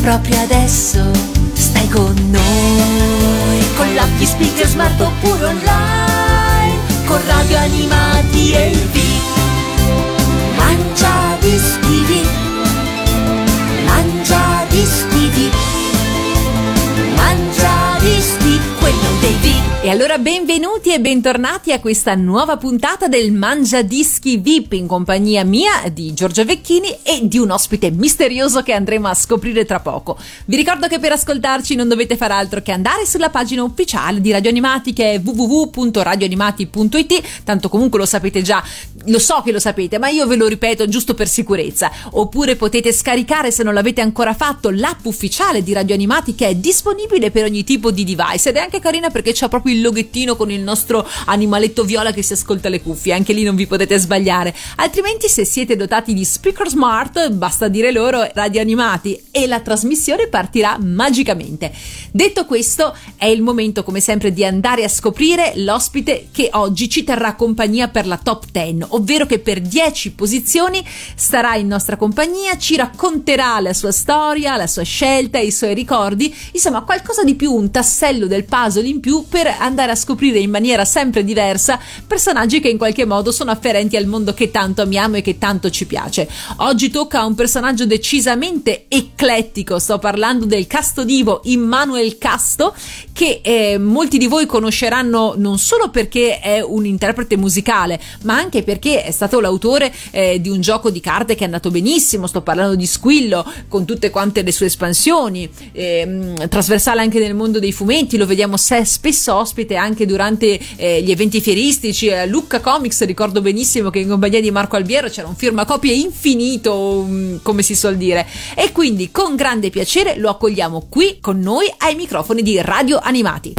proprio adesso, stai con noi, con l'app speaker smart oppure online, con radio animati e il VIP, mangia dischi E allora benvenuti e bentornati a questa nuova puntata del Mangia Dischi VIP in compagnia mia di Giorgia Vecchini e di un ospite misterioso che andremo a scoprire tra poco. Vi ricordo che per ascoltarci non dovete fare altro che andare sulla pagina ufficiale di Radio Animati che è www.radioanimati.it, tanto comunque lo sapete già, lo so che lo sapete, ma io ve lo ripeto giusto per sicurezza. Oppure potete scaricare se non l'avete ancora fatto l'app ufficiale di Radio Animati che è disponibile per ogni tipo di device ed è anche carina perché c'è proprio il loghettino con il nostro animaletto viola che si ascolta le cuffie, anche lì non vi potete sbagliare. Altrimenti se siete dotati di speaker smart basta dire loro radio animati e la trasmissione partirà magicamente. Detto questo è il momento come sempre di andare a scoprire l'ospite che oggi ci terrà compagnia per la top 10, ovvero che per 10 posizioni starà in nostra compagnia, ci racconterà la sua storia, la sua scelta, i suoi ricordi, insomma qualcosa di più, un tassello del puzzle in più per andare a scoprire in maniera sempre diversa personaggi che in qualche modo sono afferenti al mondo che tanto amiamo e che tanto ci piace. Oggi tocca a un personaggio decisamente eclettico, sto parlando del castodivo Immanuel Casto, che eh, molti di voi conosceranno non solo perché è un interprete musicale, ma anche perché è stato l'autore eh, di un gioco di carte che è andato benissimo, sto parlando di Squillo, con tutte quante le sue espansioni, eh, trasversale anche nel mondo dei fumetti, lo vediamo se spesso ospite anche durante eh, gli eventi fieristici. A Lucca Comics ricordo benissimo che in compagnia di Marco Albiero c'era un firmacopie infinito, um, come si suol dire. E quindi con grande piacere lo accogliamo qui con noi ai microfoni di Radio Animati.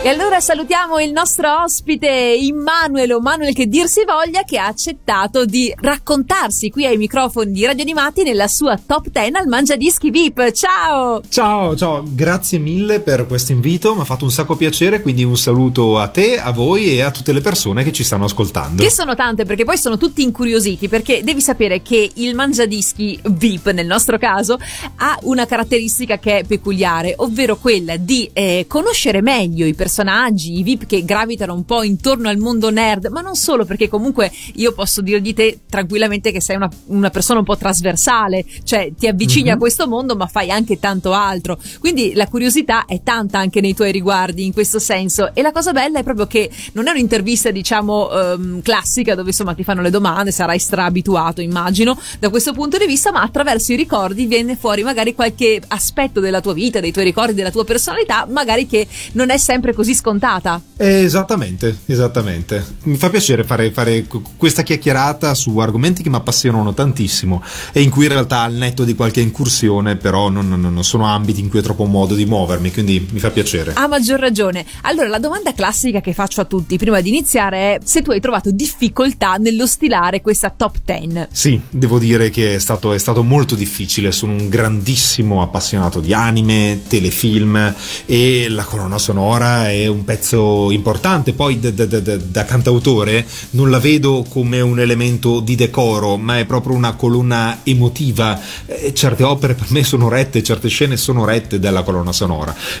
E allora salutiamo il nostro ospite Immanuel, Manuel che dir si voglia, che ha accettato di raccontarsi qui ai microfoni di Radio Animati nella sua top 10 al Mangia Dischi VIP. Ciao! Ciao, ciao, grazie mille per questo invito, mi ha fatto un sacco piacere, quindi un saluto a te, a voi e a tutte le persone che ci stanno ascoltando. Che sono tante perché poi sono tutti incuriositi perché devi sapere che il Mangiadischi VIP nel nostro caso ha una caratteristica che è peculiare, ovvero quella di eh, conoscere meglio i personaggi, i VIP che gravitano un po' intorno al mondo nerd, ma non solo perché comunque io posso dire di te tranquillamente che sei una, una persona un po' trasversale, cioè ti avvicini Mhm. a questo mondo ma fai anche tanto altro, quindi la curiosità è tanta anche nei tuoi riguardi in questo senso e la cosa bella è proprio che non è un'intervista diciamo ehm, classica dove insomma ti fanno le domande, sarai straabituato immagino da questo punto di vista, ma attraverso i ricordi viene fuori magari qualche aspetto della tua vita, dei tuoi ricordi, della tua personalità, magari che non è sempre così scontata. Eh, esattamente, esattamente. Mi fa piacere fare, fare qu- questa chiacchierata su argomenti che mi appassionano tantissimo e in cui in realtà al netto di qualche incursione però non, non- non sono ambiti in cui ho troppo modo di muovermi, quindi mi fa piacere. A maggior ragione. Allora, la domanda classica che faccio a tutti prima di iniziare è se tu hai trovato difficoltà nello stilare questa top 10. Sì, devo dire che è stato, è stato molto difficile. Sono un grandissimo appassionato di anime, telefilm e la colonna sonora è un pezzo importante. Poi da, da- da- da- da cantautore non la vedo come un elemento di decoro, ma è proprio una colonna emotiva. Eh, certe opere per me sono rette, certe scene sono rette dalla colonna sonora.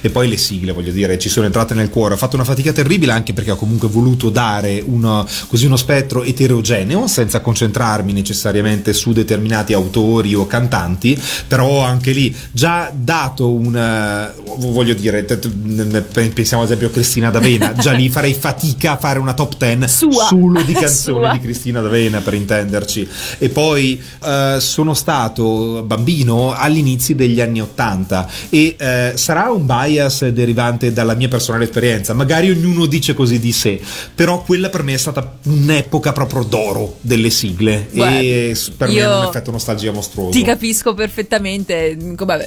E poi le sigle, voglio dire, ci sono entrate nel cuore. Ho fatto una fatica terribile anche perché ho comunque voluto dare uno, così uno spettro eterogeneo senza concentrarmi necessariamente su determinati autori o cantanti, però anche lì già dato un eh, voglio dire, pensiamo ad esempio a Cristina D'Avena, già lì farei fatica a fare una top 10 Sua. solo di canzoni Sua. di Cristina D'Avena per intenderci. E poi eh, sono stato bambino all'inizio degli anni 80 e eh, sarà un bias derivante dalla mia personale esperienza, magari ognuno dice così di sé, però quella per me è stata un'epoca proprio d'oro delle sigle Guarda, e per me è un effetto nostalgia mostruoso. Ti capisco perfettamente, come,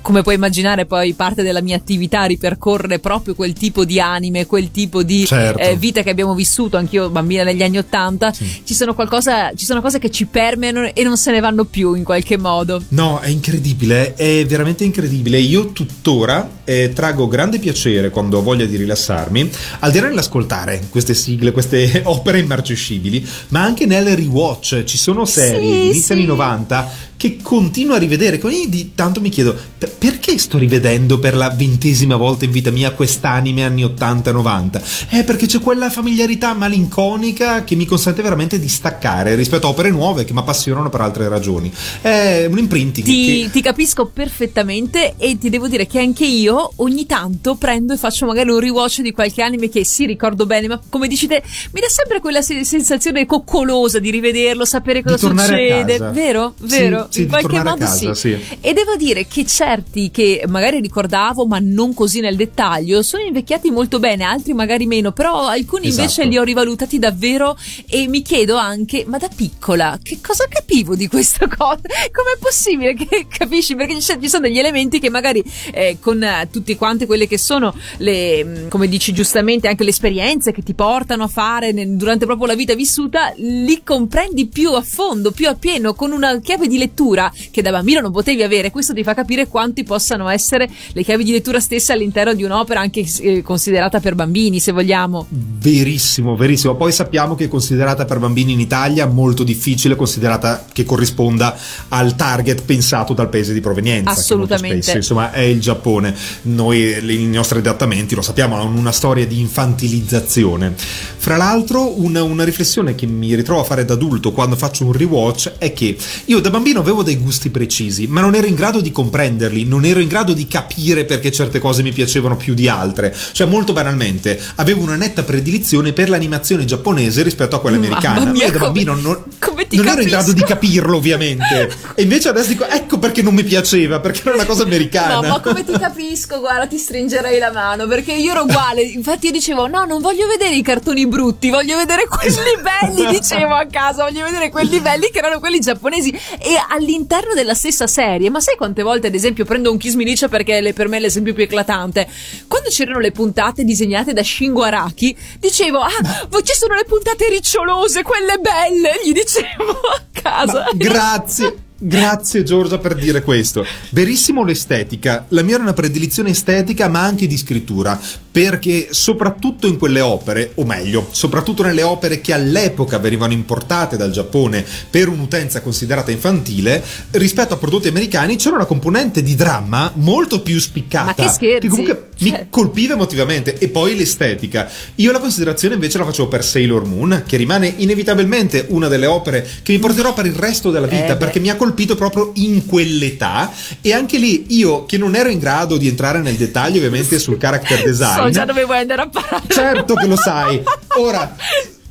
come puoi immaginare poi parte della mia attività ripercorre proprio quel tipo di anime, quel tipo di Certo. eh, vita che abbiamo vissuto, anch'io bambina negli anni Ottanta, ci, sono qualcosa, ci sono cose che ci permeano e non se ne vanno più in qualche modo. No, è incredibile, è veramente incredibile. Io tuttora eh, traggo grande piacere quando ho voglia di rilassarmi, al di là nell'ascoltare queste sigle, queste opere immarcescibili, ma anche nel rewatch. Ci sono serie Sì, di inizio sì. anni 90 che continuo a rivedere. Quindi di tanto mi chiedo per- perché sto rivedendo per la ventesima volta in vita mia quest'anime anni 80-90? Eh, perché c'è quella familiarità malinconica che mi consente veramente di staccare rispetto a opere nuove che mi appassionano per altre ragioni. È un imprinting. Ti, che- ti capisco perfettamente e ti devo dire che anche io ogni tanto prendo e faccio magari un rewatch di qualche anime che sì ricordo bene, ma come dici te mi dà sempre quella se- sensazione coccolosa di rivederlo, sapere cosa succede, casa. vero? Sì, Vero? Sì, In qualche modo casa, sì. E devo dire che certi che magari ricordavo ma non così nel dettaglio sono invecchiati molto bene, altri magari meno, però alcuni invece Esatto. li ho rivalutati davvero e mi chiedo anche, ma da piccola che cosa capivo di questa cosa? Com'è possibile che capisci? Perché ci sono degli elementi che magari eh, con eh, tutte quante quelle che sono le, mh, come dici giustamente, anche le esperienze che ti portano a fare nel- durante proprio la vita vissuta, li comprendi più a fondo, più a pieno, con una chiave di lettura che da bambino non potevi avere. Questo ti fa capire quanti possano essere le chiavi di lettura stesse all'interno di un'opera anche eh, considerata per bambini, se vogliamo. Verissimo, verissimo. Poi sappiamo che è considerata per bambini in Italia molto difficile, considerata che corrisponda al target pensato dal paese di provenienza. Assolutamente. spesso, insomma, è il Giappone. Noi, i nostri adattamenti, lo sappiamo, hanno una storia di infantilizzazione. Fra l'altro, una, una riflessione che mi ritrovo a fare da adulto quando faccio un rewatch è che io da bambino avevo dei gusti precisi, ma non ero in grado di comprenderli, non ero in grado di capire perché certe cose mi piacevano più di altre. Cioè, molto banalmente, avevo una netta predilizione per l'animazione giapponese rispetto a quella Mamma americana. mia, Io da bambino non, non ero in grado di capirlo, ovviamente. E invece adesso dico, ecco perché non mi piaceva, perché era una cosa americana. No, ma come ti capisco, guarda, ti stringerei la mano perché io ero uguale. Infatti, io dicevo: No, non voglio vedere i cartoni brutti, voglio vedere quelli belli. Dicevo a casa, voglio vedere quelli belli che erano quelli giapponesi. E all'interno della stessa serie, ma sai quante volte, ad esempio, prendo un Kiss Me Licia perché è per me l'esempio più eclatante. Quando c'erano le puntate disegnate da Shingo Araki, dicevo: Ah, voi ci sono le puntate ricciolose, quelle belle. Gli dicevo a casa. Ma grazie. Grazie Giorgia per dire questo. Verissimo l'estetica. La mia era una predilizione estetica ma anche di scrittura, perché soprattutto in quelle opere, o meglio, soprattutto nelle opere che all'epoca venivano importate dal Giappone per un'utenza considerata infantile, rispetto a prodotti americani c'era una componente di dramma molto più spiccata. Ma che scherzi? comunque Cioè- mi colpiva emotivamente. E poi l'estetica. Io la considerazione invece la facevo per Sailor Moon, che rimane inevitabilmente una delle opere che mi porterò per il resto della vita, Eh perché mi ha colpito proprio in quell'età. E anche lì io, che non ero in grado di entrare nel dettaglio, ovviamente, sul character design. So già dove vuoi andare a parare. Certo che lo sai. Ora,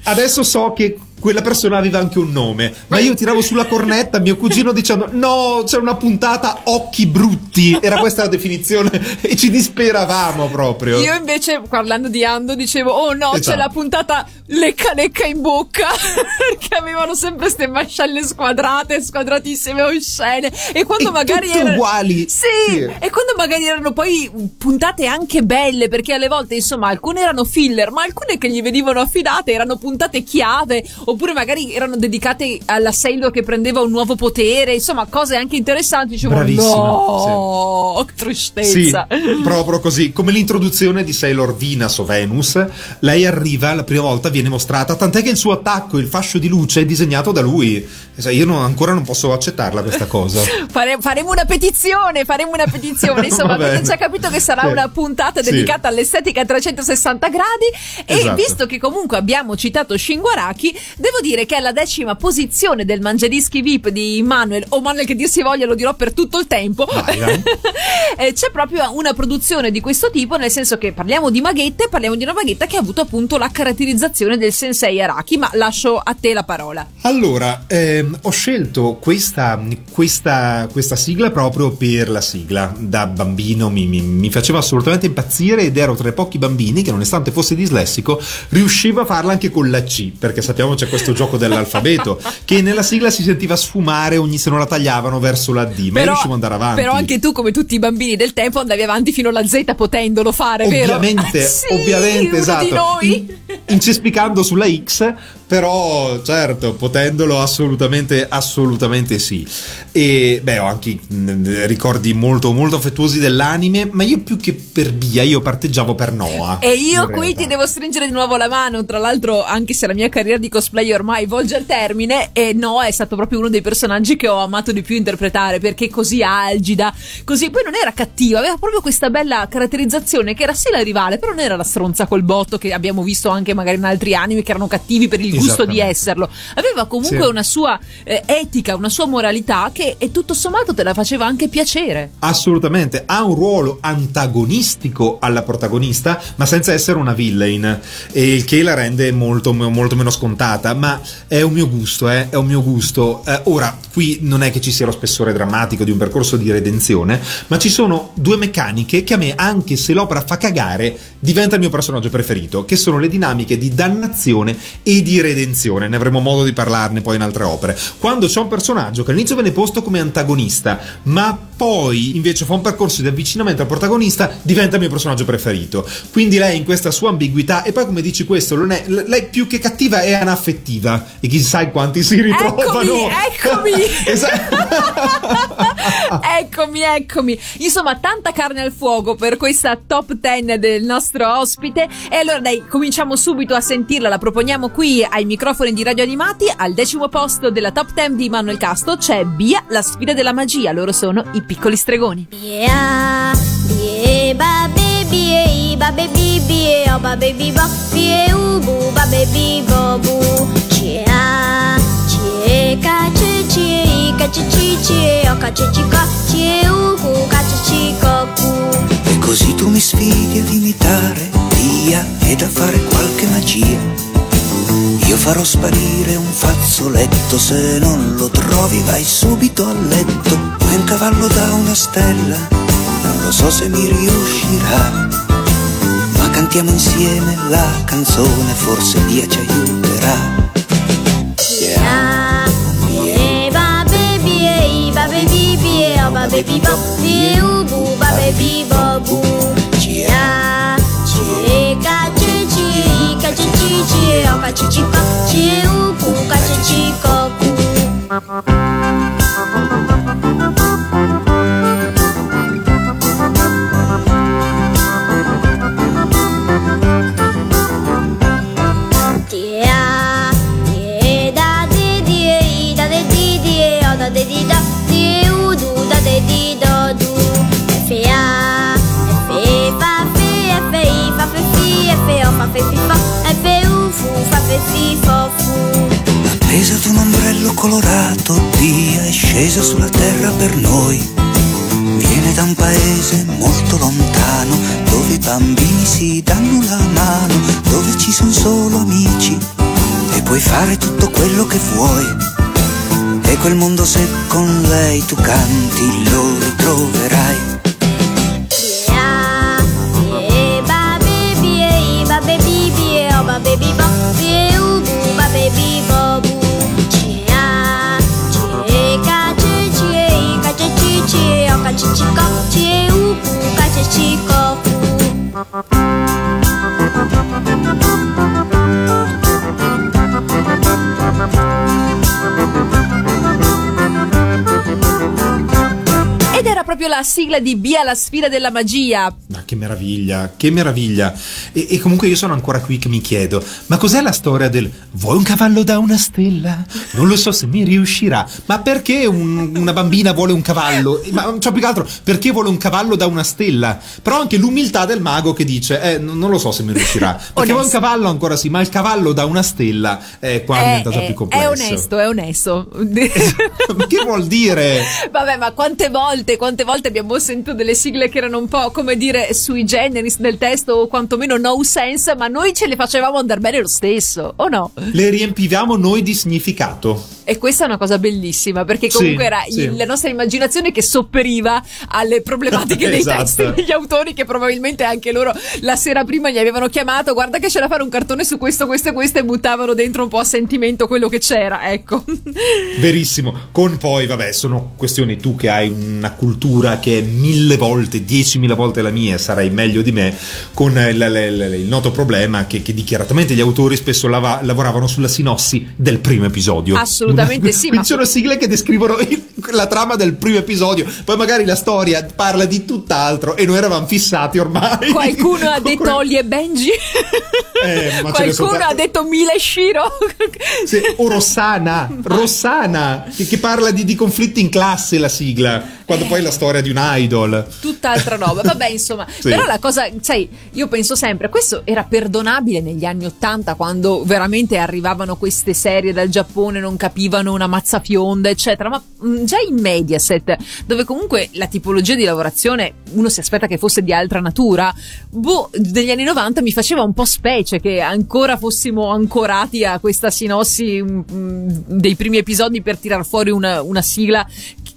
adesso so che quella persona aveva anche un nome, ma io tiravo sulla cornetta mio cugino dicendo no, c'è una puntata occhi brutti, era questa la definizione e ci disperavamo proprio. Io invece, parlando di Ando, dicevo: Oh no, c'è Esatto. la puntata lecca lecca in bocca. Perché avevano sempre queste mascelle squadrate, squadratissime oscene. E quando E magari erano. uguali. Sì, Sì. e quando magari erano poi puntate anche belle, perché alle volte, insomma, alcune erano filler, ma alcune che gli venivano affidate erano puntate chiave, oppure magari erano dedicate alla Sailor che prendeva un nuovo potere, insomma, cose anche interessanti. Dicevo: Bravissima, No, Sì, tristezza. proprio così, come l'introduzione di Sailor Venus o Venus, lei arriva la prima volta, viene mostrata, tant'è che il suo attacco, il fascio di luce è disegnato da lui. Io non- ancora non posso accettarla questa cosa. Fare- faremo una petizione, faremo una petizione. Insomma, avete già capito che sarà Sì. una puntata Sì. dedicata all'estetica a 360 gradi. E Esatto. visto che comunque abbiamo citato Shingo Araki, devo dire che è alla decima posizione del Mangiadischi VIP di Manuel, o Manuel che dir si voglia, lo dirò per tutto il tempo. Eh, C'è proprio una produzione di questo tipo, nel senso che parliamo di maghette, parliamo di una maghetta che ha avuto appunto la caratterizzazione del sensei Araki. Ma lascio a te la parola. Allora, ehm, ho scelto questa, questa, questa sigla proprio per la sigla. Da bambino mi, mi- mi faceva assolutamente impazzire ed ero tra i pochi bambini che, nonostante fosse dislessico, riusciva a farla anche con la C, perché sappiamo c'è questo gioco dell'alfabeto che nella sigla si sentiva sfumare ogni se non la tagliavano verso la D, ma Però- riuscivo ad andare avanti. Però anche tu, come tutti i bambini del tempo, andavi avanti fino alla Z potendolo fare, vero? Ovviamente, Sì, ovviamente, esatto. In- incespicando sulla X, però certo, potendolo assolutamente, assolutamente sì. E beh, ho anche mh, ricordi molto, molto affettuosi dell'anime, ma io più che per Bia, io parteggiavo per Noah. E io qui ti devo stringere di nuovo la mano. Tra l'altro, anche se la mia carriera di cosplay ormai volge al termine, e Noah è stato proprio uno dei personaggi che ho amato di più interpretare perché così algida, così poi non era cattiva, aveva proprio questa bella caratterizzazione che era sì la rivale, però non era la stronza col botto che abbiamo visto anche magari in altri anime che erano cattivi per il gusto di esserlo. Aveva comunque Sì. una sua eh, etica, una sua moralità che e tutto sommato te la faceva anche piacere. Assolutamente, ha un ruolo antagonistico alla protagonista, ma senza essere una villain, e il che la rende molto, molto meno scontata. Ma è un mio gusto, eh, è un mio gusto. Eh, ora, qui non è che ci sia lo spessore drammatico di un percorso di redenzione, ma ci sono due meccaniche che a me, anche se l'opera fa cagare, diventa il mio personaggio preferito, che sono le dinamiche di dannazione e di redenzione. Ne avremo modo di parlarne poi in altre opere. Quando c'è un personaggio che all'inizio viene posto come antagonista, ma poi invece fa un percorso di avvicinamento al protagonista, diventa il mio personaggio preferito. Quindi lei in questa sua ambiguità, e poi come dici questo, non è, lei più che cattiva è anaffettiva, e chissà quanti si ritrovano. Eccomi, eccomi. Esatto. eccomi, eccomi. Insomma, tanta carne al fuoco per questa top 10 del nostro ospite. E allora dai, cominciamo subito a sentirla. La proponiamo qui ai microfoni di Radio Animati. Al decimo posto della top 10 di Manuel Casto c'è Bia, la sfida della magia. Loro sono i piccoli stregoni. Bia, bie, ba, baby, e, ba, baby, bie, o, ba, baby, bo, bie, u, bu, ba, baby, bo, bu. Cia, cie, ca, ce, cie, i, ca, ce, ci, cie, o, ca, ce, ci, co, cie, u, cu, ca, ce, ci, co, cu. E così tu mi sfidi ad imitare via ed a fare qualche magia. Io farò sparire un fazzoletto, se non lo trovi vai subito a letto. È un cavallo da una stella, non lo so se mi riuscirà. Ma cantiamo insieme la canzone, forse via ci aiuterà. Cia, bie, ba, baby, cie, o, ca, ce, ci, co, cie, u, cu, ca, ce, Appesa ad un ombrello colorato, Dio è scesa sulla terra per noi. Viene da un paese molto lontano, dove i bambini si danno la mano, dove ci sono solo amici e puoi fare tutto quello che vuoi. E quel mondo se con lei tu canti lo ritroverai. Thank. Proprio la sigla di Bia, la sfida della magia. Ma che meraviglia, che meraviglia. E, e comunque io sono ancora qui che mi chiedo, ma cos'è la storia del vuoi un cavallo da una stella? Non lo so se mi riuscirà. Ma perché un- una bambina vuole un cavallo? Ma cioè, più che altro, perché vuole un cavallo da una stella? Però anche l'umiltà del mago che dice, eh, non lo so se mi riuscirà. Perché vuole un cavallo ancora sì, ma il cavallo da una stella, eh, qua è, è- più complesso. è onesto, è onesto. ma che vuol dire? Vabbè, ma quante volte, quante volte volte abbiamo sentito delle sigle che erano un po' come dire sui generis del testo o quantomeno no sense, ma noi ce le facevamo andare bene lo stesso, o no? Le riempivamo noi di significato. E questa è una cosa bellissima perché comunque Sì, era sì. il- la nostra immaginazione che sopperiva alle problematiche dei Esatto. testi degli autori che probabilmente anche loro la sera prima gli avevano chiamato guarda che c'è da fare un cartone su questo, questo e questo e buttavano dentro un po' a sentimento quello che c'era, ecco. Verissimo. Con poi, vabbè, sono questioni tu che hai una cultura che è mille volte, diecimila volte la mia, sarai meglio di me, con il, il- il noto problema che, che dichiaratamente gli autori spesso lava- lavoravano sulla sinossi del primo episodio. Assolutamente sì, Quindi ma- sono sigle che descrivono il- la trama del primo episodio, poi magari la storia parla di tutt'altro e noi eravamo fissati ormai. Qualcuno ha detto quel- Ollie e Benji. Eh, Qualcuno ha detto Mila e Shiro. Sì, o Rossana, Rossana, che, che parla di, di conflitti in classe la sigla, quando poi è la storia di un idol. tutt'altra roba. Vabbè, insomma, Sì. però la cosa, sai, io penso sempre, questo era perdonabile negli anni Ottanta quando veramente arrivavano queste serie dal Giappone, non capivano una mazza fionda, eccetera, ma mh, già in Mediaset, dove comunque la tipologia di lavorazione uno si aspetta che fosse di altra natura, boh, degli anni 90 mi faceva un po' specie che ancora fossimo ancorati a questa sinossi mh, dei primi episodi per tirar fuori una, una sigla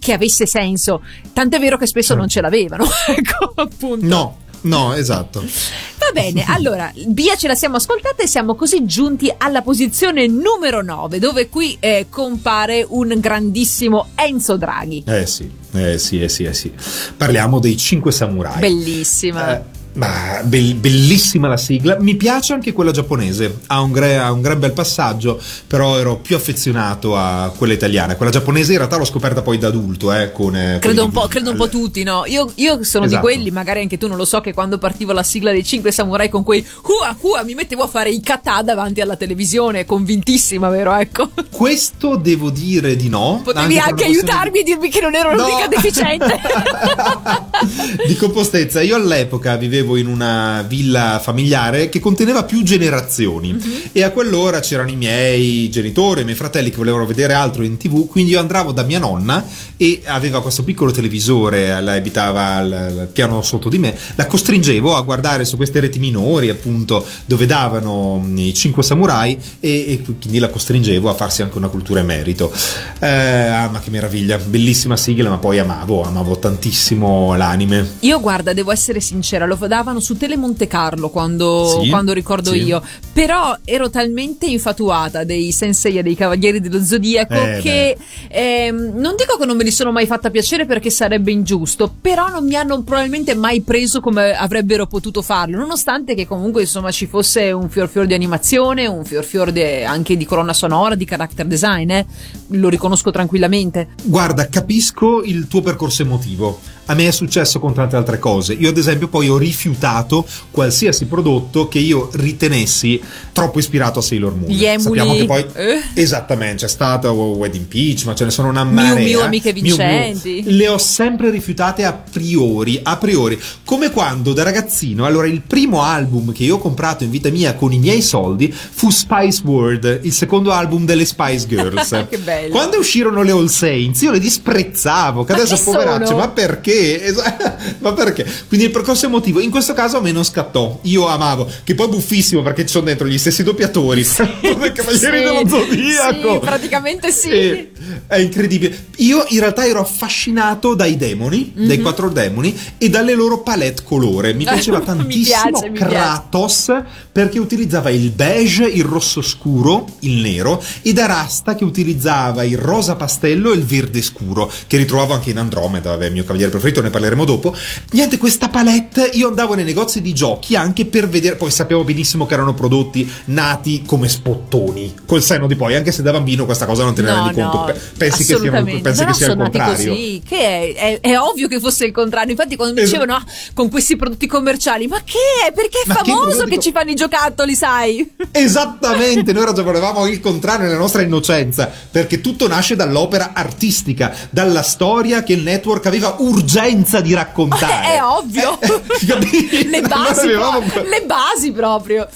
che avesse senso. Tant'è vero che spesso non ce l'avevano. ecco, appunto. No, no, esatto. Va bene, allora, via ce la siamo ascoltata e siamo così giunti alla posizione numero 9, dove qui eh, compare un grandissimo Enzo Draghi. Eh sì, eh sì, eh sì, eh sì. Parliamo dei Cinque Samurai. Bellissima. Eh, ma bel- bellissima la sigla, mi piace anche quella giapponese, ha un, gre- ha un gran bel passaggio, però ero più affezionato a quella italiana. Quella giapponese in realtà l'ho scoperta poi da adulto, eh, con... eh, Credo un, po', credo un po' tutti, no? Io, io sono Esatto. di quelli, magari anche tu non lo so, che quando partivo la sigla dei Cinque Samurai con quei hua hua mi mettevo a fare i kata davanti alla televisione, convintissima, vero? Ecco. Questo devo dire di no. Potevi anche di- aiutarmi e dirmi che non ero No. l'unica deficiente. di compostezza. Io all'epoca vivevo in una villa familiare che conteneva più generazioni Mhm. e a quell'ora c'erano i miei genitori, i miei fratelli che volevano vedere altro in tv, quindi io andavo da mia nonna e aveva questo piccolo televisore, lei abitava al, piano sotto di me, la costringevo a guardare su queste reti minori appunto dove davano mm, i cinque samurai e, e quindi la costringevo a farsi anche una cultura emerito. Eh, ah, ma che meraviglia, bellissima sigla, ma poi amavo, amavo tantissimo l'anime. Io guarda, devo essere sincera, lo davano su Tele Monte Carlo quando, Sì, quando ricordo sì. io, però ero talmente infatuata dei sensei e dei cavalieri dello zodiaco Eh, che ehm, non dico che non me li sono mai fatta piacere perché sarebbe ingiusto, però non mi hanno probabilmente mai preso come avrebbero potuto farlo, nonostante che comunque insomma ci fosse un fior fior di animazione, un fior fior de- anche di colonna sonora, di character design, eh? lo riconosco tranquillamente. Guarda, capisco il tuo percorso emotivo. A me è successo con tante altre cose. Io, ad esempio, poi ho rifiutato qualsiasi prodotto che io ritenessi troppo ispirato a Sailor Moon. Gli emuli, Sappiamo che poi. eh. Esattamente, c'è stata Wedding Peach, ma ce ne sono una Miu marea. Miu, Amiche Miu Miu. Vincenti. Le ho sempre rifiutate a priori, a priori. Come quando da ragazzino, allora il primo album che io ho comprato in vita mia con i miei soldi fu Spice World, il secondo album delle Spice Girls. Che bello. Quando uscirono le All Saints, io le disprezzavo, che adesso sono? ma perché? Esa- ma perché? Quindi il percorso emotivo, in questo caso a me non scattò. Io amavo, che poi è buffissimo perché ci sono dentro gli stessi doppiatori, come Cavalieri Sì, dello Zodiaco. sì, praticamente sì. Eh, è incredibile. Io in realtà ero affascinato dai demoni, Mhm. dai quattro demoni e dalle loro palette colore. Mi piaceva tantissimo mi piace. Kratos perché utilizzava il beige, il rosso scuro, il nero ed Arasta che utilizzava il rosa pastello e il verde scuro che ritrovavo anche in Andromeda, vabbè, il mio cavaliere preferito, ne parleremo dopo. Niente, questa palette io andavo nei negozi di giochi anche per vedere, poi sapevo benissimo che erano prodotti nati come spottoni, col senno di poi, anche se da bambino questa cosa non te ne No, rendi conto. no, Pe- pensi che, assolutamente. pensi che sia il contrario. Così, che è, è- è ovvio che fosse il contrario. Infatti, quando mi Esatto. dicevano ah, con questi prodotti commerciali, ma che è? Perché è Ma che famoso che co- ci fanno i giocattoli, sai? Esattamente, noi ragionavamo il contrario nella nostra innocenza, perché tutto nasce dall'opera artistica, dalla storia che il network aveva l'urgenza di raccontare. È ovvio. Eh, le, basi, avevamo... le basi proprio.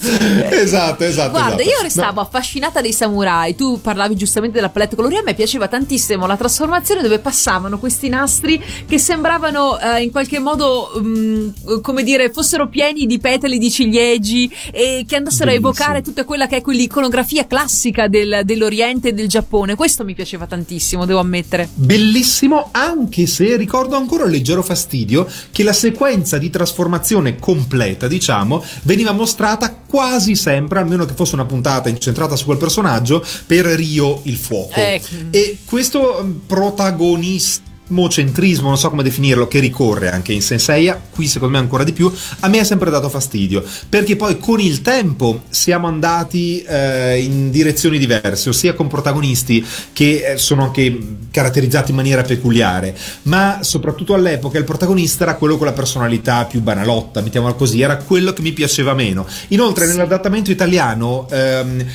Esatto, esatto. Guarda, esatto. io restavo no. affascinata dei samurai. Tu parlavi giustamente della palette colori. A me piaceva tantissimo la trasformazione dove passavano questi nastri che sembravano eh, in qualche modo, um, come dire, fossero pieni di petali di ciliegi e che andassero Bellissimo. a evocare tutta quella che è quell'iconografia classica del, dell'Oriente e del Giappone. Questo mi piaceva tantissimo, devo ammettere. Bellissimo, anche se ricordo ancora leggero fastidio che la sequenza di trasformazione completa, diciamo, veniva mostrata quasi sempre, almeno che fosse una puntata incentrata su quel personaggio, per Rio il fuoco. Eh. E questo protagonista mocentrismo, non so come definirlo, che ricorre anche in Senseiya, qui secondo me ancora di più, a me ha sempre dato fastidio, perché poi con il tempo siamo andati eh, in direzioni diverse, ossia con protagonisti che eh, sono anche caratterizzati in maniera peculiare, ma soprattutto all'epoca il protagonista era quello con la personalità più banalotta, mettiamola così, era quello che mi piaceva meno. Inoltre nell'adattamento italiano... Ehm,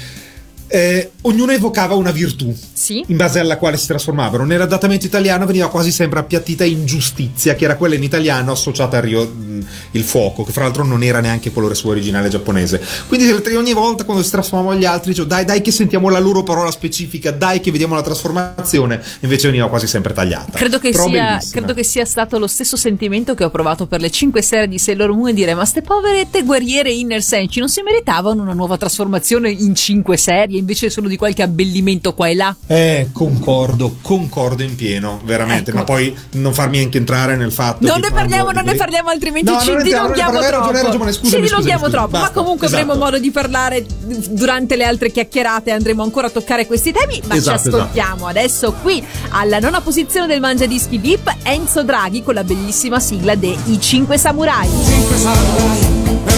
eh, ognuno evocava una virtù sì. in base alla quale si trasformavano. Nell'adattamento italiano veniva quasi sempre appiattita ingiustizia, che era quella in italiano associata a Rio mh, il fuoco, che fra l'altro non era neanche colore suo originale giapponese. Quindi ogni volta quando si trasformavano gli altri, dicevo, dai, dai che sentiamo la loro parola specifica, dai che vediamo la trasformazione, invece veniva quasi sempre tagliata. Credo che, sia, credo che sia, stato lo stesso sentimento che ho provato per le cinque serie di Sailor Moon e dire, ma ste poverette guerriere Inner Senshi non si meritavano una nuova trasformazione in cinque serie? Invece solo di qualche abbellimento qua e là. Eh, concordo, concordo in pieno, veramente. Ecco. Ma poi non farmi anche entrare nel fatto non. Ne parliamo, non ne parliamo, altrimenti no, ci dilunghiamo troppo. Ragione, ragione, scusami, ci dilunghiamo troppo. Basta, ma comunque esatto. avremo modo di parlare durante le altre chiacchierate. Andremo ancora a toccare questi temi. Ma esatto, ci ascoltiamo esatto. adesso qui alla nona posizione del Mangia Dischi VIP Enzo Draghi con la bellissima sigla dei I 5 Samurai. 5 Samurai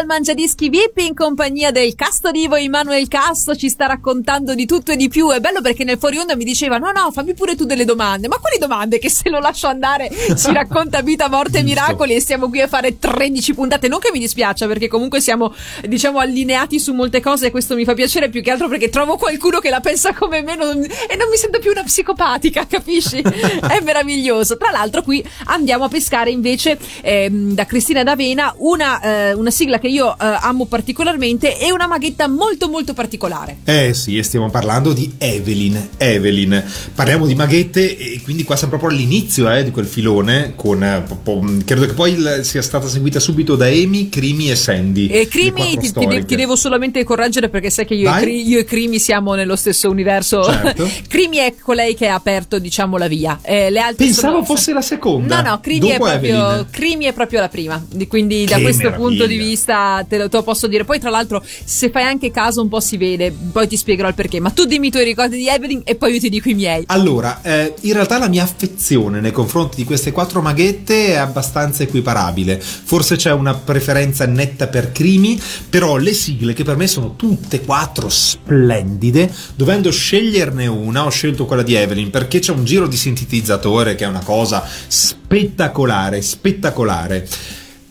al Mangiadischi VIP in compagnia del Casto Divo Emanuel Casto ci sta raccontando di tutto e di più. È bello perché nel fuori onda mi diceva no no fammi pure tu delle domande. Ma quali domande? Che se lo lascio andare ci racconta vita, morte e miracoli e stiamo qui a fare 13 puntate. Non che mi dispiaccia perché comunque siamo diciamo allineati su molte cose e questo mi fa piacere più che altro perché trovo qualcuno che la pensa come me non- e non mi sento più una psicopatica, capisci? È meraviglioso. Tra l'altro qui andiamo a pescare invece ehm, da Cristina D'Avena una, eh, una sigla che io eh, amo particolarmente e una maghetta molto molto particolare. Eh sì, e stiamo parlando di Evelyn. Evelyn. Parliamo di maghette e quindi qua siamo proprio all'inizio eh, di quel filone con eh, po- credo che poi sia stata seguita subito da Amy, Crimi e Sandy. E le Crimi ti, ti de- ti devo solamente correggere perché sai che io e, Vai. Cri- io e Crimi siamo nello stesso universo. Certo. Crimi è colei che ha aperto diciamo la via. Eh, le altre Pensavo sono- fosse la seconda. No, no, Crimi è, proprio. Crimi è proprio la prima. Di- Quindi da Che questo meraviglia. punto di vista te lo, te lo posso dire. Poi, tra l'altro, se fai anche caso, un po' si vede. Poi ti spiegherò il perché. Ma tu dimmi i tuoi ricordi di Evelyn e poi io ti dico i miei. Allora, eh, in realtà la mia affezione nei confronti di queste quattro maghette è abbastanza equiparabile. Forse c'è una preferenza netta per Crimi, però le sigle che per me sono tutte quattro splendide, dovendo sceglierne una, ho scelto quella di Evelyn perché c'è un giro di sintetizzatore che è una cosa spettacolare, spettacolare.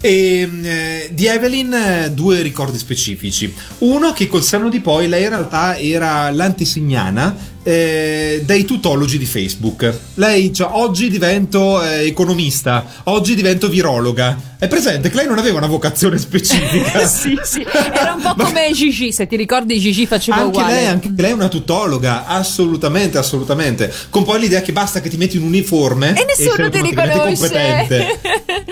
E eh, di Evelyn eh, due ricordi specifici. Uno che col senno di poi lei in realtà era l'antesignana eh, dei tutologi di Facebook. Lei cioè, oggi divento eh, economista, oggi divento virologa. È presente che lei non aveva una vocazione specifica. sì, sì. Era un po' come Gigi. Se ti ricordi, Gigi faceva anche uguale. lei, anche lei è una tutologa, assolutamente, assolutamente. Con poi l'idea che basta che ti metti un uniforme E nessuno ti riconosce. competente.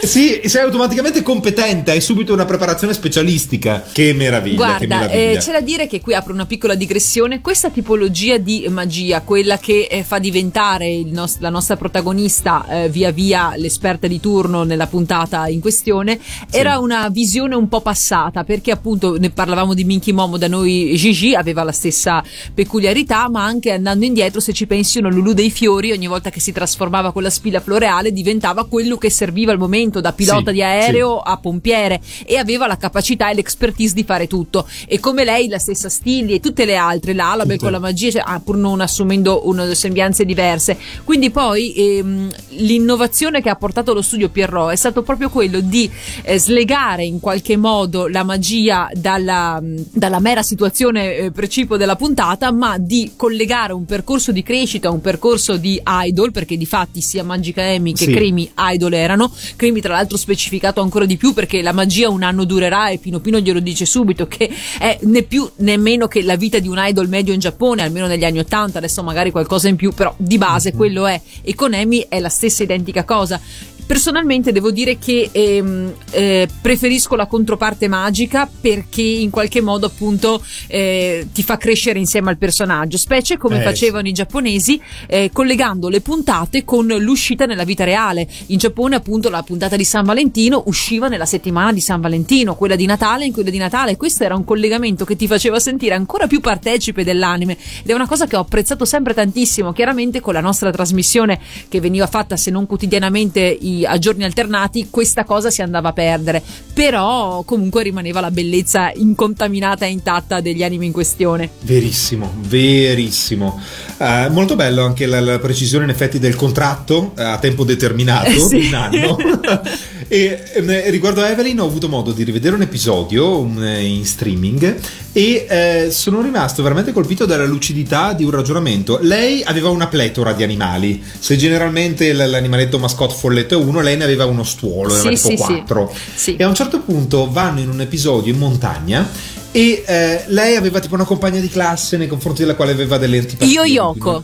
sì, sei automaticamente competente, hai subito una preparazione specialistica. Che meraviglia, che Guarda, meraviglia. eh, c'è da dire che qui apro una piccola digressione. Questa tipologia di magia, quella che eh, fa diventare il nos- la nostra protagonista eh, via via l'esperta di turno nella puntata in questione, era una visione un po' passata perché appunto ne parlavamo di Minky Momo da noi Gigi aveva la stessa peculiarità, ma anche andando indietro, se ci pensi, uno Lulu dei fiori ogni volta che si trasformava con la spilla floreale diventava quello che serviva al momento da pilota Sì, di aereo a pompiere e aveva la capacità e l'expertise di fare tutto. E come lei, la stessa Stilli e tutte le altre, la Alabel Tutte. con la magia, cioè, ah, pur non assumendo una sembianze diverse. Quindi poi ehm, l'innovazione che ha portato lo studio Pierrot è stato proprio quello di eh, slegare in qualche modo la magia dalla, dalla mera situazione eh, precipuo della puntata, ma di collegare un percorso di crescita, un percorso di idol, perché di fatti sia Magica Amy che Sì. Crimi idol erano. Crimi, tra l'altro, specificato ancora di più perché la magia un anno durerà e Pino Pino glielo dice subito che è né più né meno che la vita di un idol medio in Giappone, almeno negli anni Ottanta, adesso magari qualcosa in più, però di base quello è. E con Amy è la stessa identica cosa. Personalmente devo dire che ehm, eh, preferisco la controparte magica perché in qualche modo appunto eh, ti fa crescere insieme al personaggio, specie come Eh, facevano i giapponesi eh, collegando le puntate con l'uscita nella vita reale. In Giappone appunto la puntata di San Valentino usciva nella settimana di San Valentino, quella di Natale in quella di Natale. Questo era un collegamento che ti faceva sentire ancora più partecipe dell'anime ed è una cosa che ho apprezzato sempre tantissimo. Chiaramente con la nostra trasmissione che veniva fatta se non quotidianamente i- a giorni alternati, questa cosa si andava a perdere. Però comunque rimaneva la bellezza incontaminata e intatta degli anime in questione. Verissimo, verissimo. Eh, molto bello anche la, la precisione in effetti del contratto eh, a tempo determinato, Eh, sì. un anno. e ehm, riguardo a Evelyn ho avuto modo di rivedere un episodio un, eh, in streaming e eh, sono rimasto veramente colpito dalla lucidità di un ragionamento. Lei aveva una pletora di animali. Se generalmente l'animaletto mascotte folletto è uno, lei ne aveva uno stuolo, ne Sì, aveva tipo sì. quattro. Sì. E a un certo punto vanno in un episodio in montagna e eh, lei aveva tipo una compagna di classe nei confronti della quale aveva delle antipatie. Io Yoko.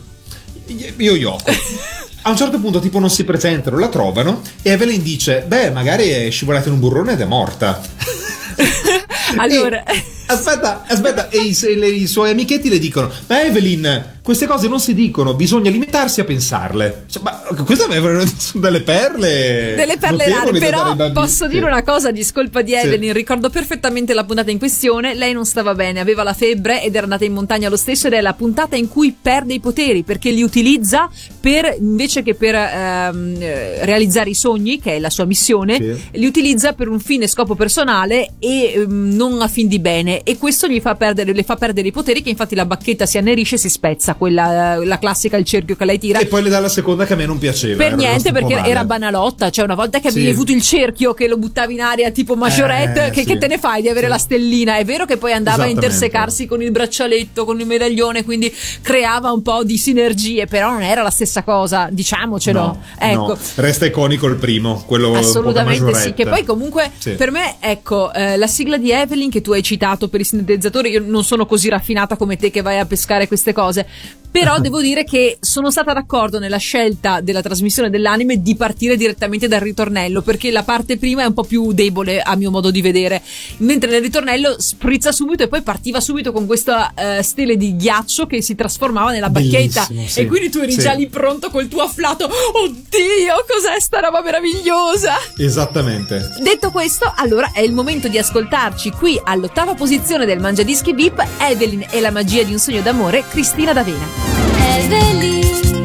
Io Yoko. A un certo punto tipo non si presentano, la trovano e Evelyn dice, beh magari è scivolata in un burrone ed è morta. Allora, E- aspetta, aspetta, e i, le- i suoi amichetti le dicono, ma Evelyn, queste cose non si dicono, bisogna limitarsi a pensarle. Cioè, ma queste sono delle perle. Delle perle rare, però posso Sì. dire una cosa a discolpa di Sì. Evelyn, ricordo perfettamente la puntata in questione, lei non stava bene, aveva la febbre ed era andata in montagna lo stesso ed è la puntata in cui perde i poteri perché li utilizza per, invece che per ehm, eh, realizzare i sogni, che è la sua missione, Sì. li utilizza per un fine scopo personale e ehm, non a fin di bene e questo gli fa perdere, le fa perdere i poteri che infatti la bacchetta si annerisce e si spezza, quella eh, la classica, il cerchio che lei tira. E poi le dà la seconda che a me non piaceva. Per era niente, perché era banalotta. Cioè, una volta che avevi Sì. avuto il cerchio che lo buttavi in aria tipo Majorette, Eh, che, sì. che te ne fai di avere Sì. la stellina? È vero che poi andava a intersecarsi con il braccialetto, con il medaglione, quindi creava un po' di sinergie, però non era la stessa cosa, diciamocelo. No, ecco. no. Resta iconico il primo, quello Assolutamente sì, che poi comunque per me, ecco, eh, la sigla di Evelyn che tu hai citato per i sintetizzatori, io non sono così raffinata come te che vai a pescare queste cose, però devo dire che sono stata d'accordo nella scelta della trasmissione dell'anime di partire direttamente dal ritornello, perché la parte prima è un po' più debole a mio modo di vedere, mentre nel ritornello sprizza subito e poi partiva subito con questa eh, stele di ghiaccio che si trasformava nella bacchetta sì. e quindi tu eri Sì. già lì pronto col tuo afflato, oddio, cos'è sta roba meravigliosa? Esattamente. Detto questo, allora è il momento di ascoltarci qui all'ottava posizione del Mangiadischi VIP Evelyn e la magia di un sogno d'amore Cristina D'Avena. Evelyn,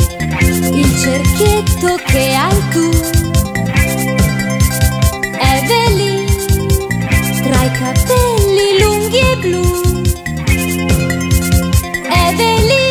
il cerchietto che hai tu. Evelyn, tra i capelli lunghi e blu. Evelyn,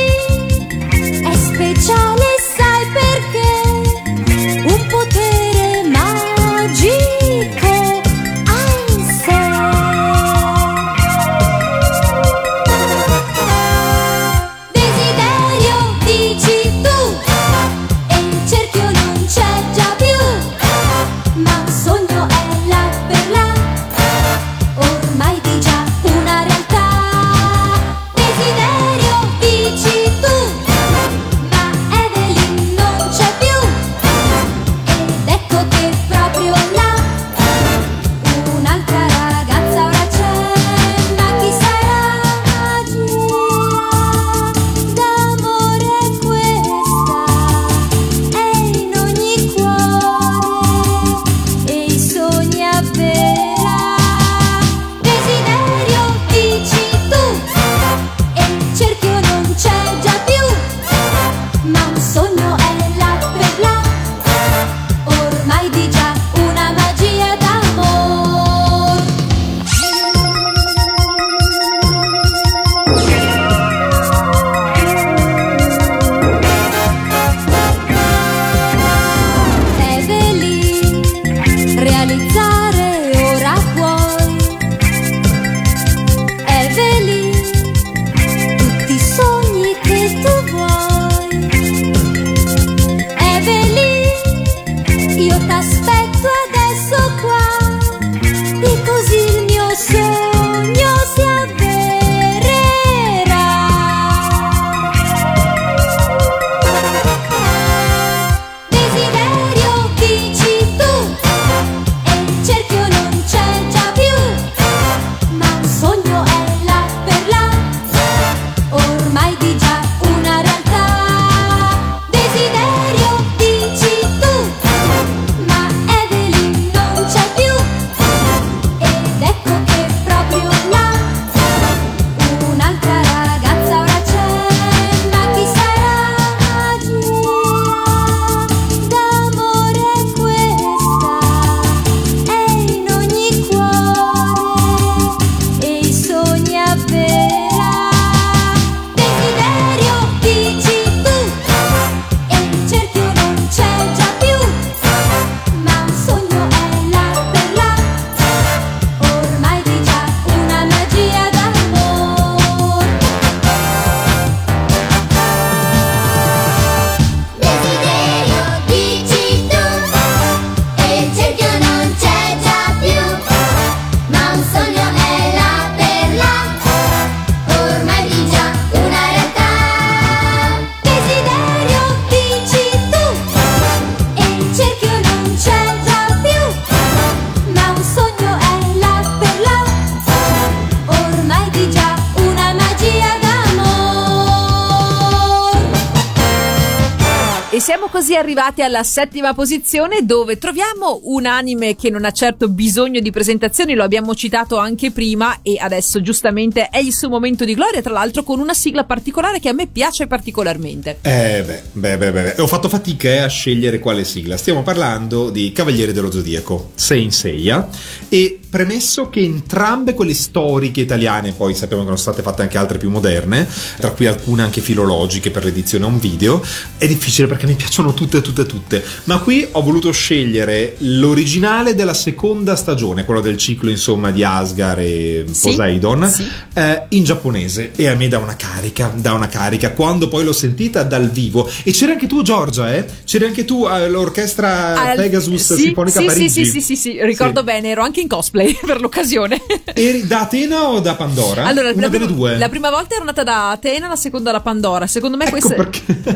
Siamo così arrivati alla settima posizione dove troviamo un anime che non ha certo bisogno di presentazioni, lo abbiamo citato anche prima e adesso giustamente è il suo momento di gloria, tra l'altro con una sigla particolare che a me piace particolarmente. Eh beh, beh, beh, beh, beh. ho fatto fatica eh, a scegliere quale sigla. Stiamo parlando di Cavaliere dello Zodiaco, Saint Seiya, e premesso che entrambe quelle storiche italiane, poi sappiamo che sono state fatte anche altre più moderne, tra cui alcune anche filologiche per l'edizione a un video, è difficile perché mi piacciono tutte, tutte, tutte. Ma qui ho voluto scegliere l'originale della seconda stagione, quello del ciclo insomma di Asgard e Sì, Poseidon, sì. eh, in giapponese e a me dà una carica, dà una carica quando poi l'ho sentita dal vivo e c'eri anche tu Giorgia eh? c'eri anche tu all'orchestra Al- Pegasus sì, Sinfonica sì, Parigi Sì, sì, sì, sì, ricordo bene, ero anche in cosplay per l'occasione. eri da Atena o da Pandora? Allora, una la delle due la prima volta ero nata da Atena, la seconda da Pandora. Secondo me Ecco questa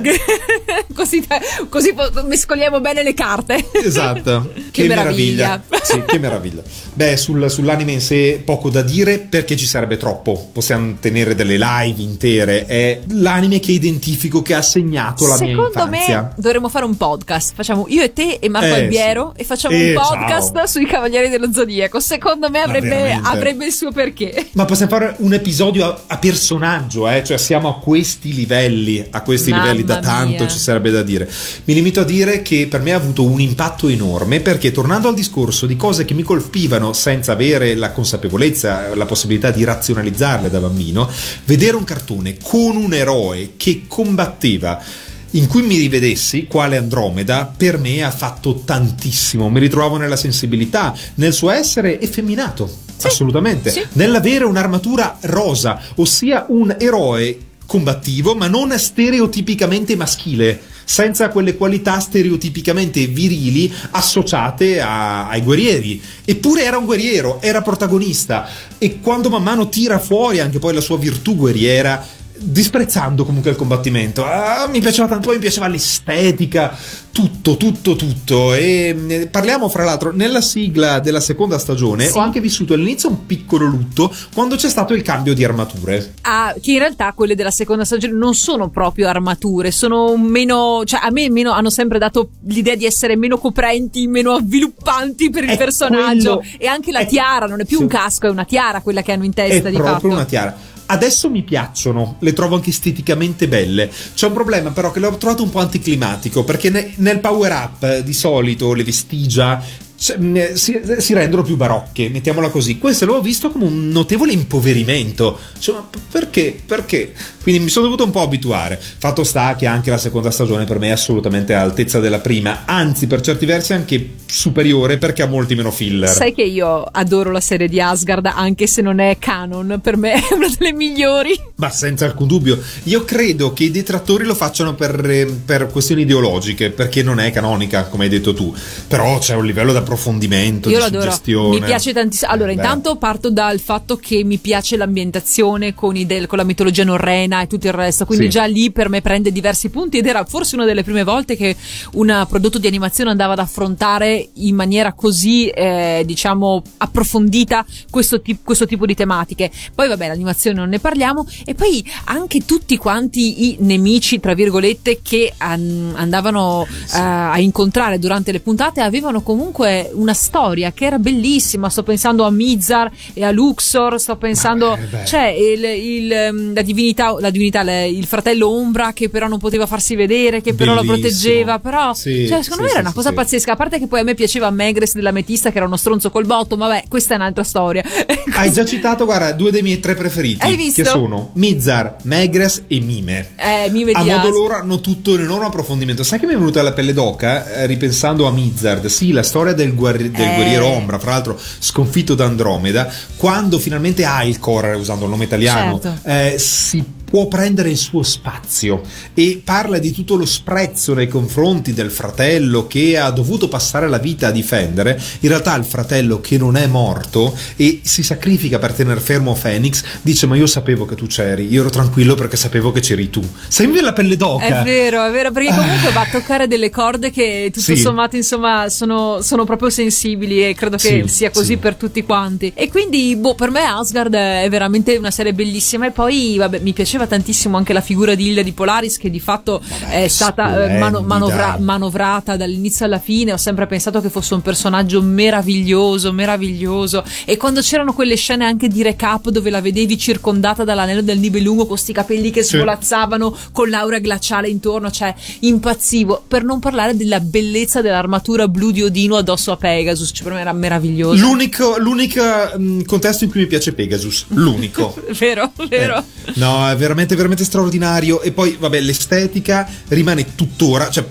così, così mescoliamo bene le carte. Esatto, Che meraviglia. Sì, che meraviglia. Beh, sul- sull'anime in sé poco da dire perché ci sarebbe troppo. Possiamo tenere delle live intere. È l'anime che identifico che ha segnato la mia Secondo me infanzia. dovremmo fare un podcast. Facciamo io e te e Marco Eh, Albiero sì. e facciamo Eh, un podcast ciao. sui Cavalieri dello Zodiaco. Secondo me avrebbe, avrebbe il suo perché. Ma possiamo fare un episodio a, a personaggio, eh? cioè siamo a questi livelli, a questi Mamma livelli da tanto mia. ci sarebbe da dire. Mi limito a dire che per me ha avuto un impatto enorme perché tornando al discorso di cose che mi colpivano senza avere la consapevolezza, la possibilità di razionalizzarle da bambino, vedere un cartone con un eroe che combatteva in cui mi rivedessi, quale Andromeda, per me ha fatto tantissimo. Mi ritrovavo nella sensibilità, nel suo essere effeminato. assolutamente. sì. Nell'avere un'armatura rosa, ossia un eroe combattivo, ma non stereotipicamente maschile. Senza quelle qualità stereotipicamente virili associate a- ai guerrieri. Eppure era un guerriero, era protagonista. E quando man mano tira fuori anche poi la sua virtù guerriera, disprezzando comunque il combattimento. Ah, mi piaceva tanto, poi mi piaceva l'estetica, tutto, tutto, tutto. E eh, parliamo fra l'altro, nella sigla della seconda stagione Sì. ho anche vissuto all'inizio un piccolo lutto quando c'è stato il cambio di armature. Ah, che in realtà quelle della seconda stagione non sono proprio armature, sono meno, cioè a me meno, hanno sempre dato l'idea di essere meno coprenti, meno avviluppanti per il È personaggio quello- e anche la è- tiara, non è più sì. un casco, è una tiara quella che hanno in È testa di proprio fatto. una tiara. Adesso mi piacciono, le trovo anche esteticamente belle. C'è un problema però che l'ho trovato un po' anticlimatico perché ne- nel power up di solito le vestigia cioè, si, si rendono più barocche, mettiamola così. Questo l'ho visto come un notevole impoverimento. Cioè, perché? Perché? Quindi mi sono dovuto un po' abituare. Fatto sta che anche la seconda stagione per me è assolutamente all'altezza della prima, anzi per certi versi anche superiore perché ha molti meno filler. Sai che io adoro la serie di Asgard anche se non è canon, per me è una delle migliori. Ma senza alcun dubbio, io credo che i detrattori lo facciano per, eh, per questioni ideologiche, perché non è canonica, come hai detto tu. Però c'è un livello di approfondimento, Io di l'adoro, suggestione. mi piace tantissimo. Allora, Beh. intanto parto dal fatto che mi piace l'ambientazione con, i del- con la mitologia norrena e tutto il resto, quindi Sì. già lì per me prende diversi punti ed era forse una delle prime volte che un prodotto di animazione andava ad affrontare in maniera così, eh, diciamo, approfondita questo, ti- questo tipo di tematiche. Poi, vabbè, l'animazione non ne parliamo, e poi anche tutti quanti i nemici, tra virgolette, che an- andavano eh, a incontrare durante le puntate avevano comunque una storia che era bellissima. Sto pensando a Mizar e a Luxor, sto pensando, Ma, eh, beh. cioè, il, il, la divinità, la divinità, le- il fratello Ombra che però non poteva farsi vedere, che però Bellissimo. proteggeva. Però, Sì, cioè, secondo sì, me era una cosa pazzesca. A parte che poi a me piaceva Megres dell'Ametista, che era uno stronzo col botto, ma vabbè, questa è un'altra storia. Hai già citato, guarda, due dei miei tre preferiti. Hai visto? Che sono Mizar, Megres e Mime. Eh, mi vedi A modo loro hanno tutto un enorme approfondimento. Sai che mi è venuta la pelle d'oca eh, ripensando a Mizard? Sì, la storia del, guerri- del Eh. guerriero Ombra, fra l'altro sconfitto da Andromeda, quando finalmente Ailcor, usando il nome italiano, Certo. eh, si può prendere il suo spazio e parla di tutto lo sprezzo nei confronti del fratello che ha dovuto passare la vita a difendere. In realtà il fratello che non è morto e si sacrifica per tenere fermo Phoenix dice ma io sapevo che tu c'eri, io ero tranquillo perché sapevo che c'eri tu. Sembri la pelle d'oca. È vero, è vero, perché comunque va a toccare delle corde che tutto Sì. sommato, insomma, sono, sono proprio sensibili e credo che Sì, sia così sì. per tutti quanti. E quindi, boh, per me Asgard è veramente una serie bellissima. E poi, vabbè, mi piaceva piaceva tantissimo anche la figura di Ilda di Polaris che di fatto è stata eh, mano- manovra- manovrata dall'inizio alla fine. Ho sempre pensato che fosse un personaggio meraviglioso, meraviglioso. E quando c'erano quelle scene anche di recap dove la vedevi circondata dall'anello del Nibelungo con questi capelli che Sì. svolazzavano con l'aura glaciale intorno, cioè impazzivo. Per non parlare della bellezza dell'armatura blu di Odino addosso a Pegasus, cioè per me era meraviglioso. L'unico, l'unico mh, contesto in cui mi piace Pegasus, l'unico. vero, vero. Eh, no, è veramente, veramente straordinario. E poi, vabbè, l'estetica rimane tuttora. Cioè,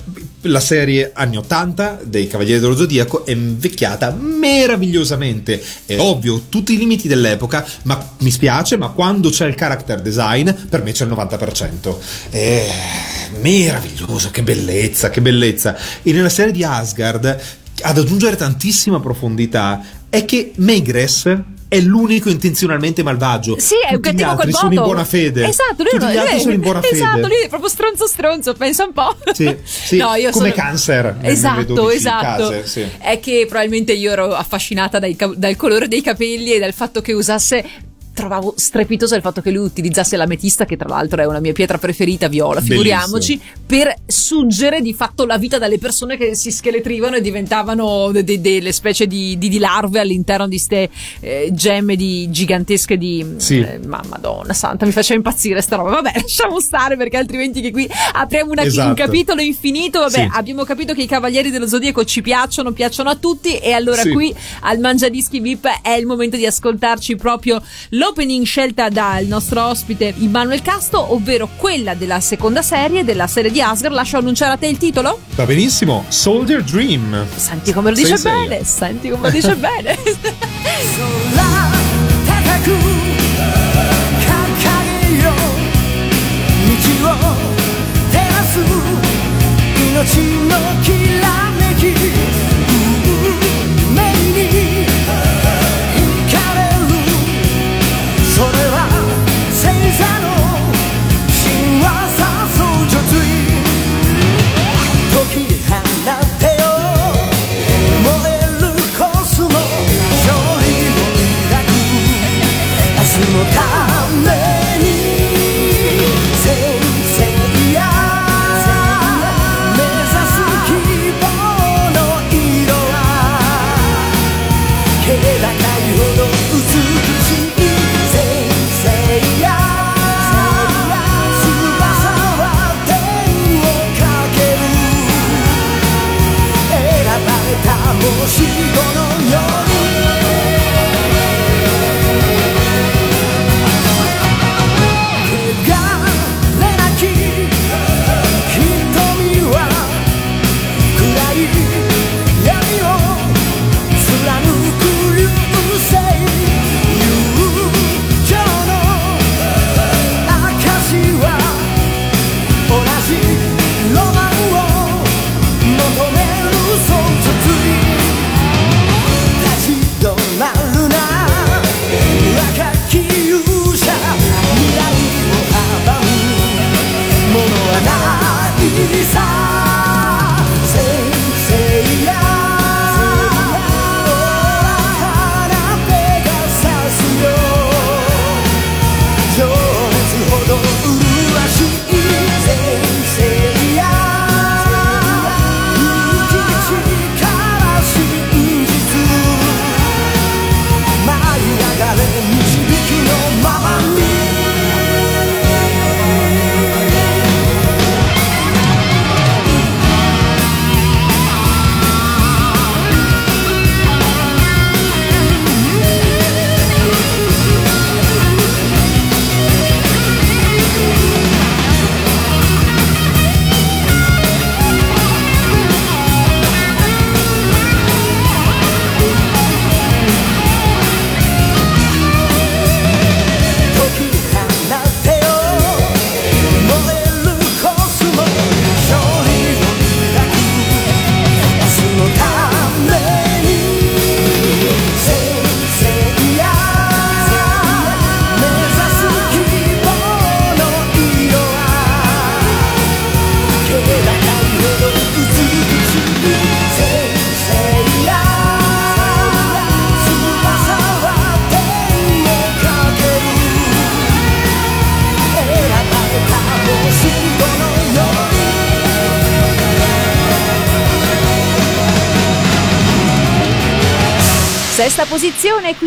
la serie anni 80 dei Cavalieri dello Zodiaco è invecchiata meravigliosamente. È ovvio, tutti i limiti dell'epoca, ma mi spiace, ma quando c'è il character design, per me c'è il 90%. È meraviglioso, che bellezza, che bellezza. E nella serie di Asgard, ad aggiungere tantissima profondità, è che Megress è l'unico intenzionalmente malvagio. Sì, è un cattivo col sono in voto. buona fede. Esatto, lui Tutti gli altri lui- sono in buona esatto, fede. lui è proprio stronzo stronzo, pensa un po'. Sì, sì, No, io come sono- cancer Esatto, 12 esatto. case, sì. È che probabilmente io ero affascinata dai dal colore dei capelli e dal fatto che usasse trovavo strepitoso il fatto che lui utilizzasse l'ametista, che tra l'altro è una mia pietra preferita, viola, figuriamoci, per suggere di fatto la vita dalle persone che si scheletrivano e diventavano de- de- delle specie di, di- di larve all'interno di ste eh, gemme di, gigantesche di... Sì. eh, ma madonna santa, mi faceva impazzire sta roba. Vabbè, lasciamo stare perché altrimenti che qui apriamo una- Esatto. un capitolo infinito. Vabbè, Sì. abbiamo capito che i Cavalieri dello Zodiaco ci piacciono, piacciono a tutti e allora Sì. qui al Mangiadischi VIP è il momento di ascoltarci proprio l'opening scelta dal nostro ospite Immanuel Casto, ovvero quella della seconda serie, della serie di Asgard. Lascio annunciare a te il titolo? Va benissimo. Soldier Dream. Senti come lo dice Sensei. bene, senti come lo dice bene. 高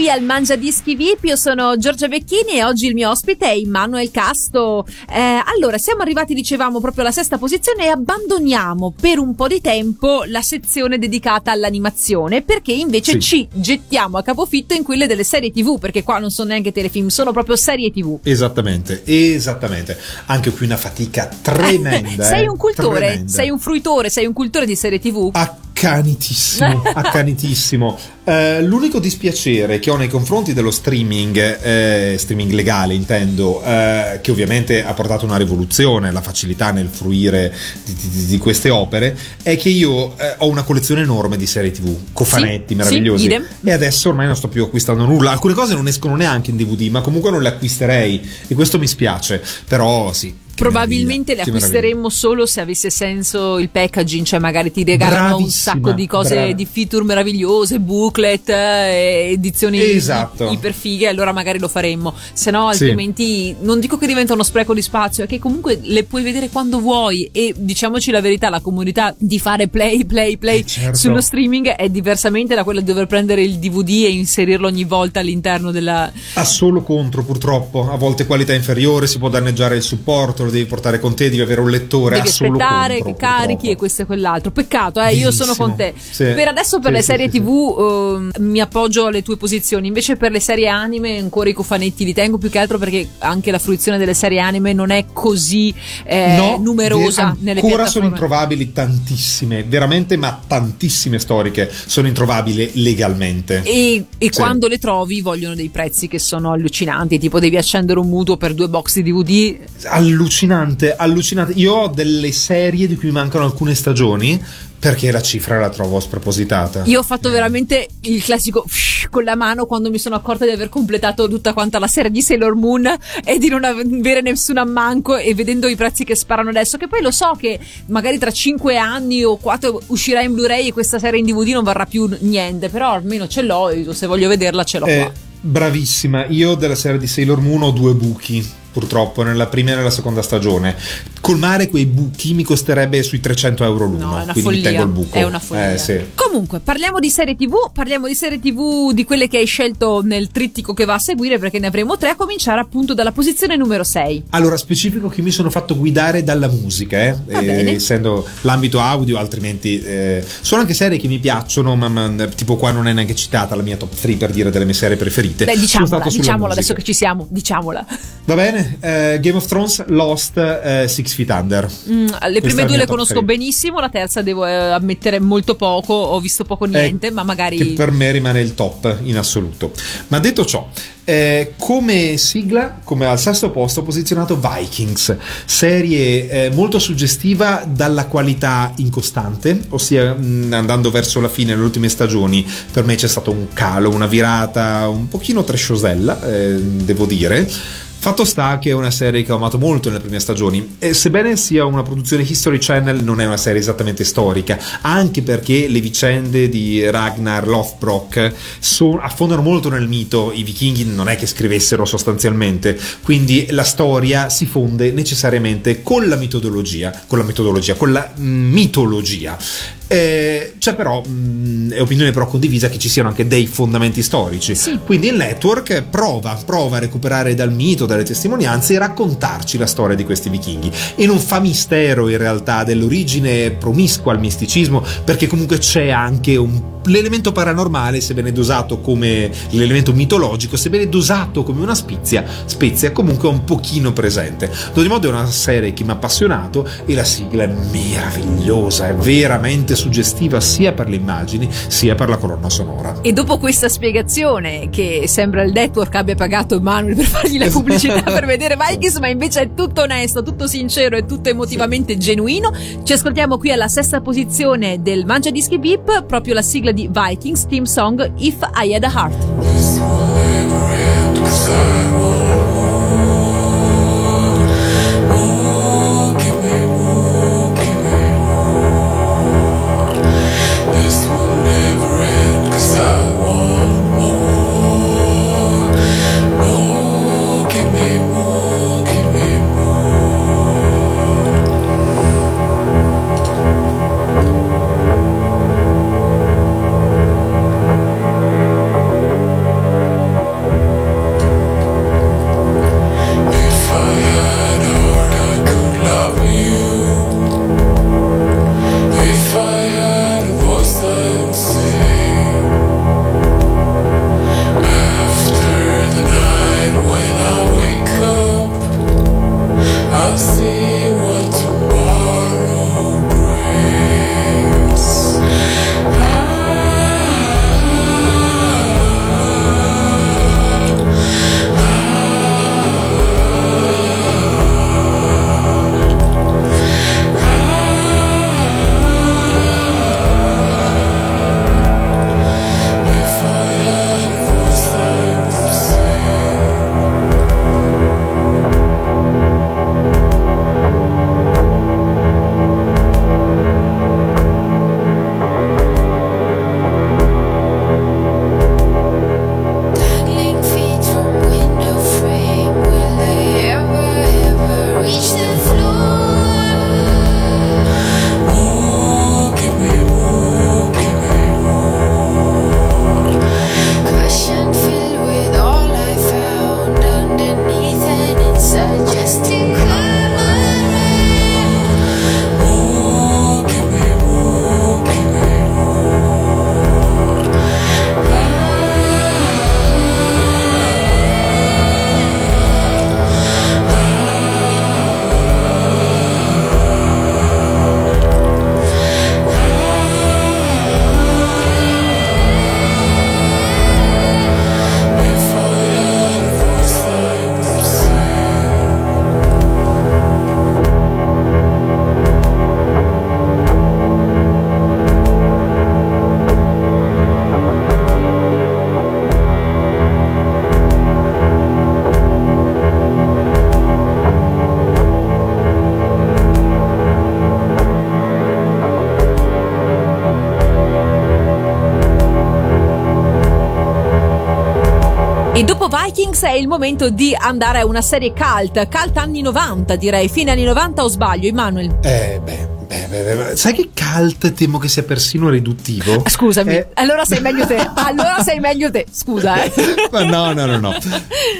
qui al Mangia Dischi VIP, io sono Giorgia Vecchini e oggi il mio ospite è Immanuel Casto. Eh, allora, siamo arrivati, dicevamo, proprio alla sesta posizione e abbandoniamo per un po' di tempo la sezione dedicata all'animazione perché invece Sì. ci gettiamo a capofitto in quelle delle serie TV, perché qua non sono neanche telefilm, sono proprio serie TV. Esattamente, esattamente. Anche qui una fatica tremenda. sei eh, un cultore, tremenda. sei un fruitore, sei un cultore di serie TV? Accanitissimo, accanitissimo. Eh, l'unico dispiacere che ho nei confronti dello streaming, eh, streaming legale intendo, eh, che ovviamente ha portato una rivoluzione, la facilità nel fruire di, di- di queste opere, è che io eh, ho una collezione enorme di serie tv, cofanetti Sì, meravigliosi. sì, e adesso ormai non sto più acquistando nulla. Alcune cose non escono neanche in DVD, ma comunque non le acquisterei e questo mi spiace. Però sì. Probabilmente le acquisteremmo solo se avesse senso il packaging, cioè magari ti regalano un sacco di cose, brava. di feature meravigliose, booklet, eh, edizioni Esatto. iperfighe, allora magari lo faremmo. Se no, Sì. altrimenti non dico che diventa uno spreco di spazio, è che comunque le puoi vedere quando vuoi e diciamoci la verità, la comunità di fare play, play, play Eh, certo. sullo streaming è diversamente da quella di dover prendere il DVD e inserirlo ogni volta all'interno della, Ha solo contro, purtroppo. A volte qualità inferiore, si può danneggiare il supporto, lo devi portare con te, devi avere un lettore. devi aspettare contro, che carichi purtroppo. e questo e quell'altro. Peccato, eh, io sono con te. Sì. Per adesso per Sì, le serie TV ehm, mi appoggio alle tue posizioni, invece per le serie anime ancora i cofanetti li tengo più che altro perché anche la fruizione delle serie anime non è così eh, No, numerosa nelle ancora sono introvabili tantissime, veramente, ma tantissime storiche sono introvabili legalmente. E, e quando le trovi vogliono dei prezzi che sono allucinanti, tipo devi accendere un mutuo per due box di DVD. Allucinante, allucinante. Io ho delle serie di cui mancano alcune stagioni perché la cifra la trovo spropositata. Io ho fatto veramente il classico con la mano quando mi sono accorta di aver completato tutta quanta la serie di Sailor Moon e di non avere nessun ammanco e vedendo i prezzi che sparano adesso, che poi lo so che magari tra 5 anni o 4 uscirà in Blu-ray e questa serie in DVD non varrà più niente, però almeno ce l'ho e se voglio vederla ce l'ho Eh, qua. bravissima, io della serie di Sailor Moon ho due buchi. Purtroppo, nella prima e nella seconda stagione. Colmare quei buchi mi costerebbe sui 300 euro l'uno. No, è una quindi mi follia. tengo il buco. È una follia. Eh, sì. Comunque, parliamo di serie TV. Parliamo di serie TV di quelle che hai scelto nel trittico che va a seguire, perché ne avremo tre, a cominciare appunto dalla posizione numero 6. Allora, specifico che mi sono fatto guidare dalla musica, eh, eh, essendo l'ambito audio, altrimenti eh, sono anche serie che mi piacciono, ma, ma, tipo qua non è neanche citata la mia top 3 per dire delle mie serie preferite. Beh, diciamola, diciamola adesso che ci siamo, diciamola. Va bene, eh, Game of Thrones, Lost, eh, Six Feet Under. Mm, le Questa prime due le conosco three. benissimo, la terza devo eh, ammettere molto poco, ho visto poco niente, Eh, ma magari... Che per me rimane il top in assoluto. Ma detto ciò, eh, come sigla, come al sesto posto, ho posizionato Vikings, serie eh, molto suggestiva dalla qualità incostante, ossia mh, andando verso la fine, le ultime stagioni, per me c'è stato un calo, una virata un pochino trashosella, eh, devo dire. Fatto sta che è una serie che ho amato molto nelle prime stagioni. E sebbene sia una produzione History Channel non è una serie esattamente storica, anche perché le vicende di Ragnar Lothbrok so- affondano molto nel mito, i vichinghi non è che scrivessero sostanzialmente, quindi la storia si fonde necessariamente con la metodologia, con la metodologia, con la mm, mitologia. Eh, c'è però, mh, è opinione però condivisa che ci siano anche dei fondamenti storici. Sì. Quindi il network prova, prova a recuperare dal mito, dalle testimonianze e raccontarci la storia di questi vichinghi. E non fa mistero in realtà dell'origine promiscua al misticismo, perché comunque c'è anche un- l'elemento paranormale, sebbene dosato come l'elemento mitologico, sebbene dosato come una spezia, spezia comunque un pochino presente. Ad ogni modo è una serie che mi ha appassionato e la sigla è meravigliosa, è veramente suggestiva sia per le immagini sia per la colonna sonora. E dopo questa spiegazione, che sembra il network abbia pagato Emanuele per fargli la pubblicità per vedere Vikings, ma invece è tutto onesto, tutto sincero e tutto emotivamente genuino, ci ascoltiamo qui alla sesta posizione del Mangia Dischi Beep, proprio la sigla di Vikings Team Song If I Had a Heart. Vikings è il momento di andare a una serie cult, cult anni 90 direi, fine anni 90 o sbaglio, Emanuel? Eh, beh. Beh, beh, beh, sai che cult temo che sia persino riduttivo? Scusami, Eh, allora sei meglio te. Allora sei meglio te. Scusa, eh. No, no, no, no.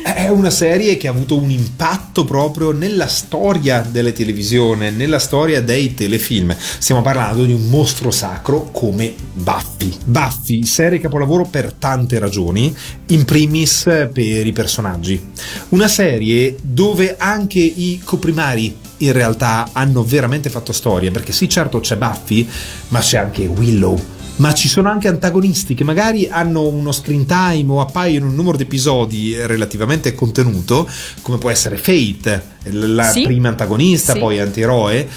È una serie che ha avuto un impatto proprio nella storia delle televisione, nella storia dei telefilm. Stiamo parlando di un mostro sacro come Buffy. Serie capolavoro per tante ragioni, in primis per i personaggi. Una serie dove anche i coprimari in realtà hanno veramente fatto storia, perché sì, certo c'è Buffy, ma c'è anche Willow, ma ci sono anche antagonisti che magari hanno uno screen time o appaiono in un numero di episodi relativamente contenuto, come può essere Fate, la Sì. prima antagonista, Sì. poi antieroe,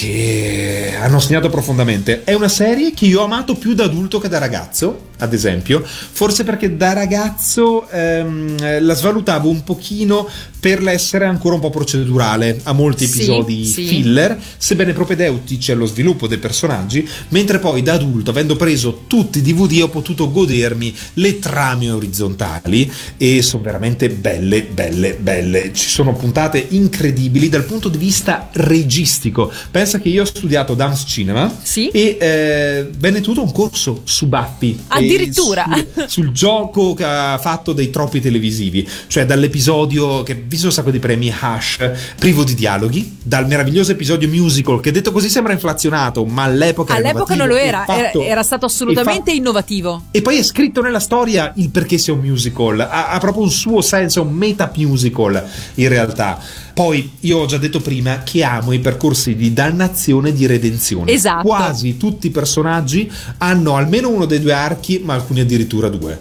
che hanno segnato profondamente. È una serie che io ho amato più da adulto che da ragazzo, ad esempio, forse perché da ragazzo ehm, la svalutavo un pochino per l'essere ancora un po' procedurale a molti episodi sì. filler, sebbene propedeutici allo sviluppo dei personaggi, mentre poi da adulto, avendo preso tutti i DVD, ho potuto godermi le trame orizzontali e sono veramente belle, belle, belle. Ci sono puntate incredibili dal punto di vista registico. Pensa che io ho studiato dance cinema Sì. e eh, venne tutto un corso su Buffy. E Addirittura. sul- sul gioco che ha fatto dei troppi televisivi, cioè dall'episodio che ha visto un sacco di premi Hush, privo di dialoghi, dal meraviglioso episodio musical che detto così sembra inflazionato, ma all'epoca All'epoca non lo era, e era, fatto- era stato assolutamente fa- innovativo. e poi è scritto nella storia il perché sia un musical, ha, ha proprio un suo senso, un meta musical in realtà. Poi io ho già detto prima che amo i percorsi di dannazione e di redenzione. Esatto. Quasi tutti i personaggi hanno almeno uno dei due archi, ma alcuni addirittura due.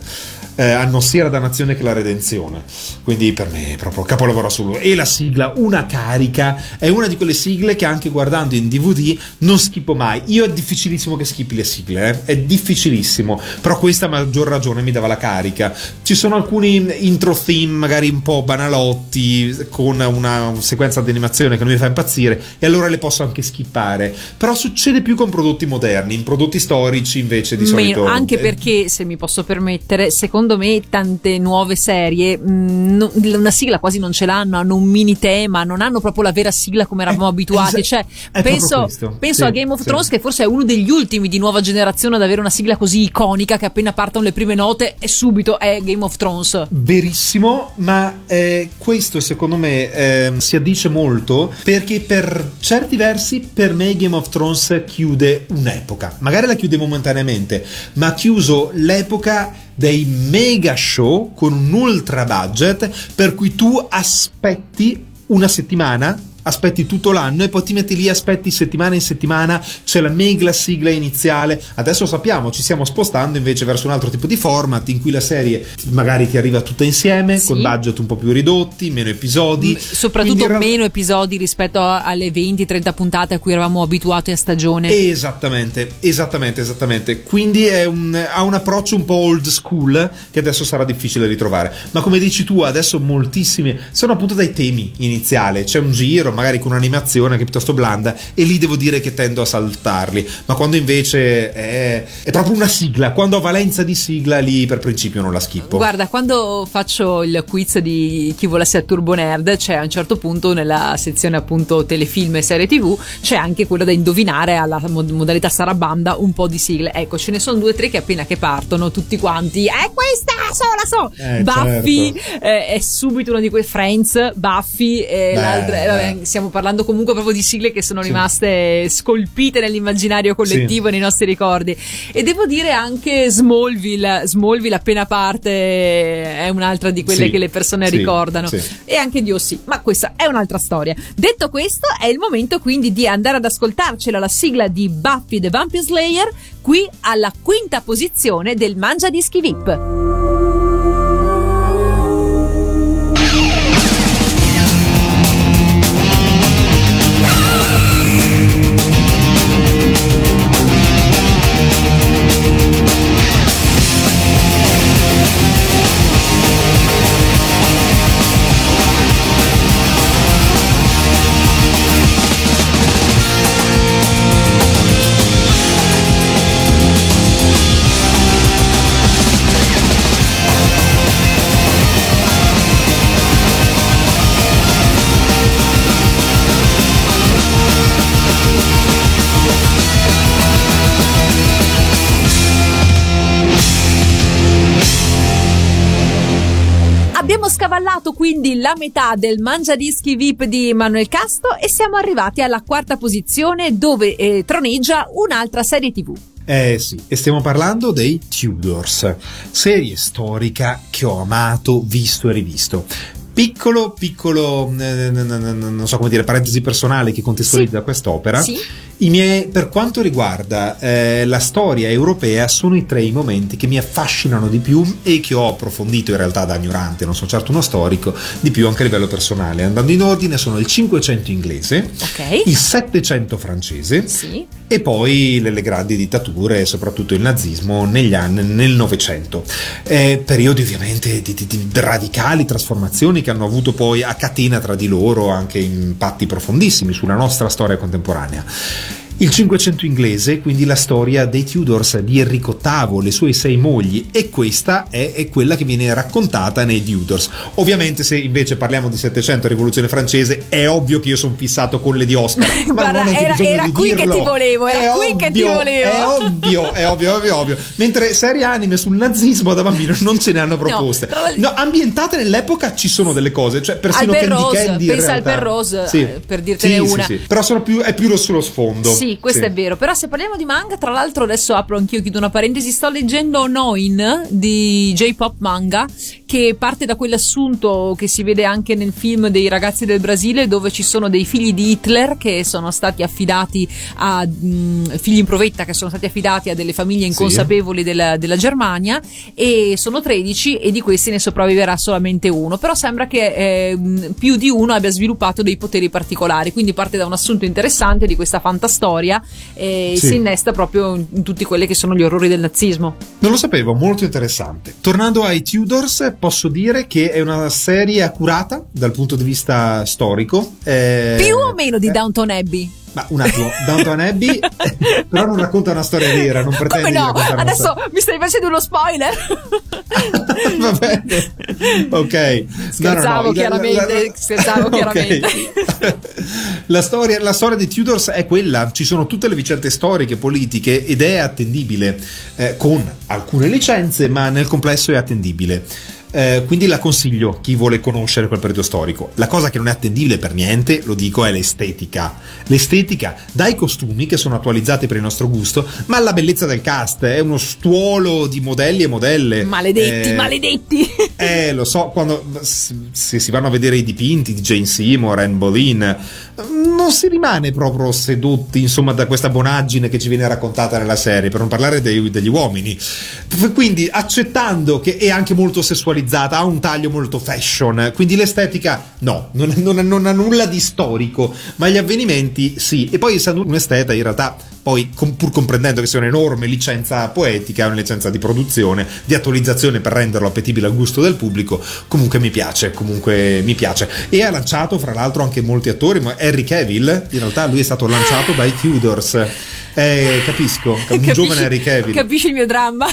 Eh, hanno sia la dannazione che la redenzione. Quindi per me è proprio capolavoro assoluto. E la sigla, una carica, è una di quelle sigle che anche guardando in DVD non schippo mai. Io è difficilissimo che schippi le sigle, eh? è difficilissimo. Però questa a maggior ragione mi dava la carica. Ci sono alcuni intro theme magari un po' banalotti, con una sequenza di animazione che non mi fa impazzire, e allora le posso anche skippare. Però succede più con prodotti moderni, in prodotti storici invece di solito. Meno, anche eh, perché, se mi posso permettere, secondo me tante nuove serie mh, no- una sigla quasi non ce l'hanno, hanno un mini tema, non hanno proprio la vera sigla come eravamo Eh, abituati. Cioè, proprio penso, questo. penso Sì, a Game of sì. Thrones, che forse è uno degli ultimi di nuova generazione ad avere una sigla così iconica che appena partono le prime note e subito è Game of Thrones. Verissimo, ma eh, questo secondo me ehm, si addice molto perché per certi versi per me Game of Thrones chiude un'epoca. Magari la chiude momentaneamente, ma ha chiuso l'epoca dei mega show con un ultra budget per cui tu aspetti una settimana aspetti tutto l'anno e poi ti metti lì, aspetti settimana in settimana, c'è la mega sigla iniziale. Adesso sappiamo, ci stiamo spostando invece verso un altro tipo di format in cui la serie magari ti arriva tutta insieme, Sì. con budget un po' più ridotti, meno episodi. M- Soprattutto real- meno episodi rispetto alle 20-30 puntate a cui eravamo abituati a stagione. Esattamente, esattamente, esattamente. Quindi è un- ha un approccio un po' old school che adesso sarà difficile ritrovare. Ma come dici tu, adesso moltissimi sono appunto dai temi iniziali. C'è un giro, magari con un'animazione che è piuttosto blanda, e lì devo dire che tendo a saltarli. Ma quando invece è, è proprio una sigla, quando ho valenza di sigla, lì per principio non la schippo. Guarda, quando faccio il quiz di chi volesse a Turbo Nerd, c'è a un certo punto nella sezione appunto telefilm e serie TV, c'è anche quello da indovinare alla mod- modalità sarabanda un po' di sigle. Ecco, ce ne sono due o tre che appena che partono, tutti quanti, è questa, so, la so! Eh, Buffy certo. eh, è subito una di quei Friends, Buffy, e Beh, l'altra, eh, vabbè. Stiamo parlando comunque proprio di sigle che sono Sì. rimaste scolpite nell'immaginario collettivo e nei nostri ricordi. E devo dire anche Smallville, Smallville appena parte è un'altra di quelle Sì, che le persone sì, ricordano. sì. E anche Dio sì, ma questa è un'altra storia. Detto questo, è il momento quindi di andare ad ascoltarcela la sigla di Buffy the Vampire Slayer qui alla quinta posizione del Mangia Dischi VIP. La metà del Mangiadischi VIP di Manuel Casto e siamo arrivati alla quarta posizione dove eh, troneggia un'altra serie TV. Eh sì, e stiamo parlando dei Tudors, serie storica che ho amato, visto e rivisto. Piccolo, piccolo, eh, non so come dire, parentesi personale che contestualizza Sì. quest'opera. Sì. I miei, per quanto riguarda eh, la storia europea, sono i tre i momenti che mi affascinano di più e che ho approfondito in realtà da ignorante, non sono certo uno storico, di più anche a livello personale. Andando in ordine sono il 500 inglese, Ok. il 700 francese Sì. e poi le, le grandi dittature, soprattutto il nazismo negli anni nel Novecento. Eh, periodi ovviamente di, di- di radicali trasformazioni che hanno avuto poi a catena tra di loro anche impatti profondissimi sulla nostra storia contemporanea. Il Cinquecento inglese, quindi la storia dei Tudors di Enrico VIII, le sue sei mogli, e questa è, è quella che viene raccontata nei Tudors. Ovviamente, se invece parliamo di Settecento Rivoluzione francese, è ovvio che io sono fissato con le di Oscar. Ma Guarda, non era- era di qui che dirlo. ti volevo, era È qui che ti ovvio, volevo. È ovvio, è ovvio, ovvio, ovvio. Mentre serie anime sul nazismo da bambino non ce ne hanno proposte. però- No, ambientate nell'epoca ci sono delle cose, cioè persino Candy Penrose, Candy pensa al. Penrose, Sì. eh, per dirtene Sì, una. sì. Però sono più, è più lo sullo sfondo. Sì, questo Sì. è vero. Però se parliamo di manga, tra l'altro adesso apro anch'io, chiudo una parentesi, sto leggendo Noin di J-Pop Manga, che parte da quell'assunto che si vede anche nel film dei ragazzi del Brasile, dove ci sono dei figli di Hitler che sono stati affidati a mh, figli in provetta che sono stati affidati a delle famiglie inconsapevoli della, della Germania e sono 13 e di questi ne sopravviverà solamente uno. Però sembra che eh, più di uno abbia sviluppato dei poteri particolari, quindi parte da un assunto interessante di questa fantastoria e Sì. si innesta proprio in, in tutti quelli che sono gli orrori del nazismo. Non lo sapevo, molto interessante. Tornando ai Tudors, posso dire che è una serie accurata dal punto di vista storico. eh, Più o meno di eh, Downton Abbey? Ma un attimo, Downton Abbey, però non racconta una storia vera, non pretende Come no? Adesso mi stai facendo uno spoiler? Va bene, ok. Scherzavo, chiaramente, scherzavo, Ok. chiaramente. La storia, la storia di Tudors è quella, ci sono tutte le vicende storiche, politiche ed è attendibile, eh, con alcune licenze, ma nel complesso è attendibile. Eh, quindi la consiglio chi vuole conoscere quel periodo storico. La cosa che non è attendibile per niente, lo dico, è l'estetica. L'estetica dai costumi che sono attualizzati per il nostro gusto, ma la bellezza del cast è uno stuolo di modelli e modelle. Maledetti, Eh, maledetti. eh, lo so, quando se si vanno a vedere i dipinti di Jane Seymour, Anne Boleyn, non si rimane proprio sedotti, insomma, da questa bonaggine che ci viene raccontata nella serie, per non parlare dei- degli uomini. Quindi, accettando che è anche molto sessualizzata, ha un taglio molto fashion, quindi l'estetica no, non, non- non ha nulla di storico, ma gli avvenimenti sì. E poi, essendo un esteta, in realtà poi com- pur comprendendo che sia un'enorme licenza poetica, una licenza di produzione, di attualizzazione per renderlo appetibile al gusto del pubblico, comunque mi piace, comunque mi piace. E ha lanciato fra l'altro anche molti attori, ma Harry Cavill, in realtà lui è stato lanciato dai Tudors. Eh, capisco, un Capisci- giovane Harry Cavill. Capisci il mio dramma?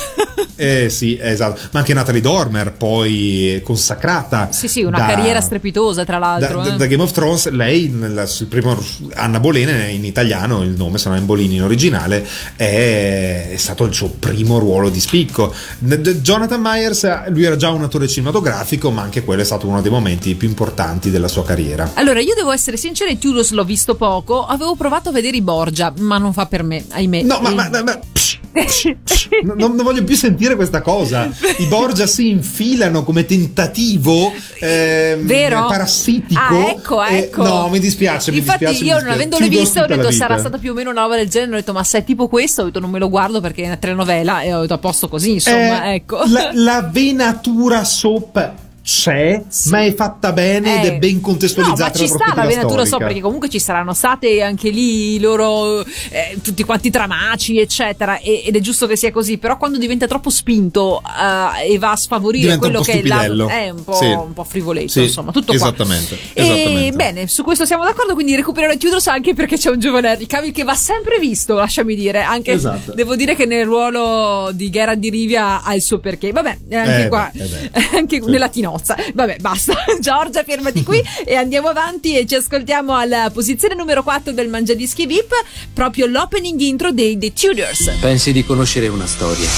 Eh sì, esatto. Ma anche Natalie Dormer, poi consacrata. sì, sì, una da- carriera strepitosa, tra l'altro. da- eh. da Game of Thrones, lei, nella- sul primo Anna Bolena in italiano, il nome sono Anna Bolini in originale, è, è stato il suo primo ruolo di spicco. Jonathan Myers, lui era già un attore cinematografico, ma anche quello è stato uno dei momenti più importanti della sua carriera. Allora, io devo essere sincera, Tudors l'ho visto poco, avevo provato a vedere i Borgia, ma non fa per me, ahimè. No, ma, ma- ma- ma- psh, psh, psh, non, non voglio più sentire questa cosa. I Borgia si infilano come tentativo ehm, Vero? parassitico. Ah, ecco, Eh, ecco. no, mi dispiace. mi Infatti, dispiace, mi io non dispiace. avendole viste, ho detto sarà stata più o meno una roba del genere. Ho detto, ma se è tipo questo, ho detto non me lo guardo perché è una telenovela e ho detto a posto così, insomma, Eh, ecco. La, la venatura soap c'è, ma è fatta bene ed Eh, è ben contestualizzata. No, ma ci sta la venatura so perché comunque ci saranno state anche lì i loro eh, tutti quanti tramaci, eccetera. e- ed è giusto che sia così. Però quando diventa troppo spinto eh, e va a sfavorire Diventa quello che è la- è un po', Sì. un po' frivoletto, Sì, insomma, tutto qua. esattamente, E esattamente. bene, su questo siamo d'accordo. Quindi recupererò i Tudors anche perché c'è un giovane Henry Cavill che va sempre visto, lasciami dire. Anche Esatto. devo dire che nel ruolo di Geralt di Rivia ha il suo perché. Vabbè, anche Eh qua, beh, eh beh. anche Sì. nella tinozza. Vabbè, basta. Giorgia, fermati qui e andiamo avanti e ci ascoltiamo alla posizione numero 4 del Mangiadischi VIP, proprio l'opening intro dei The Tudors. Pensi di conoscere una storia,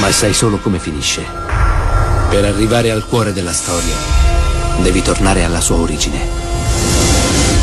ma sai solo come finisce. Per arrivare al cuore della storia, Devi tornare alla sua origine.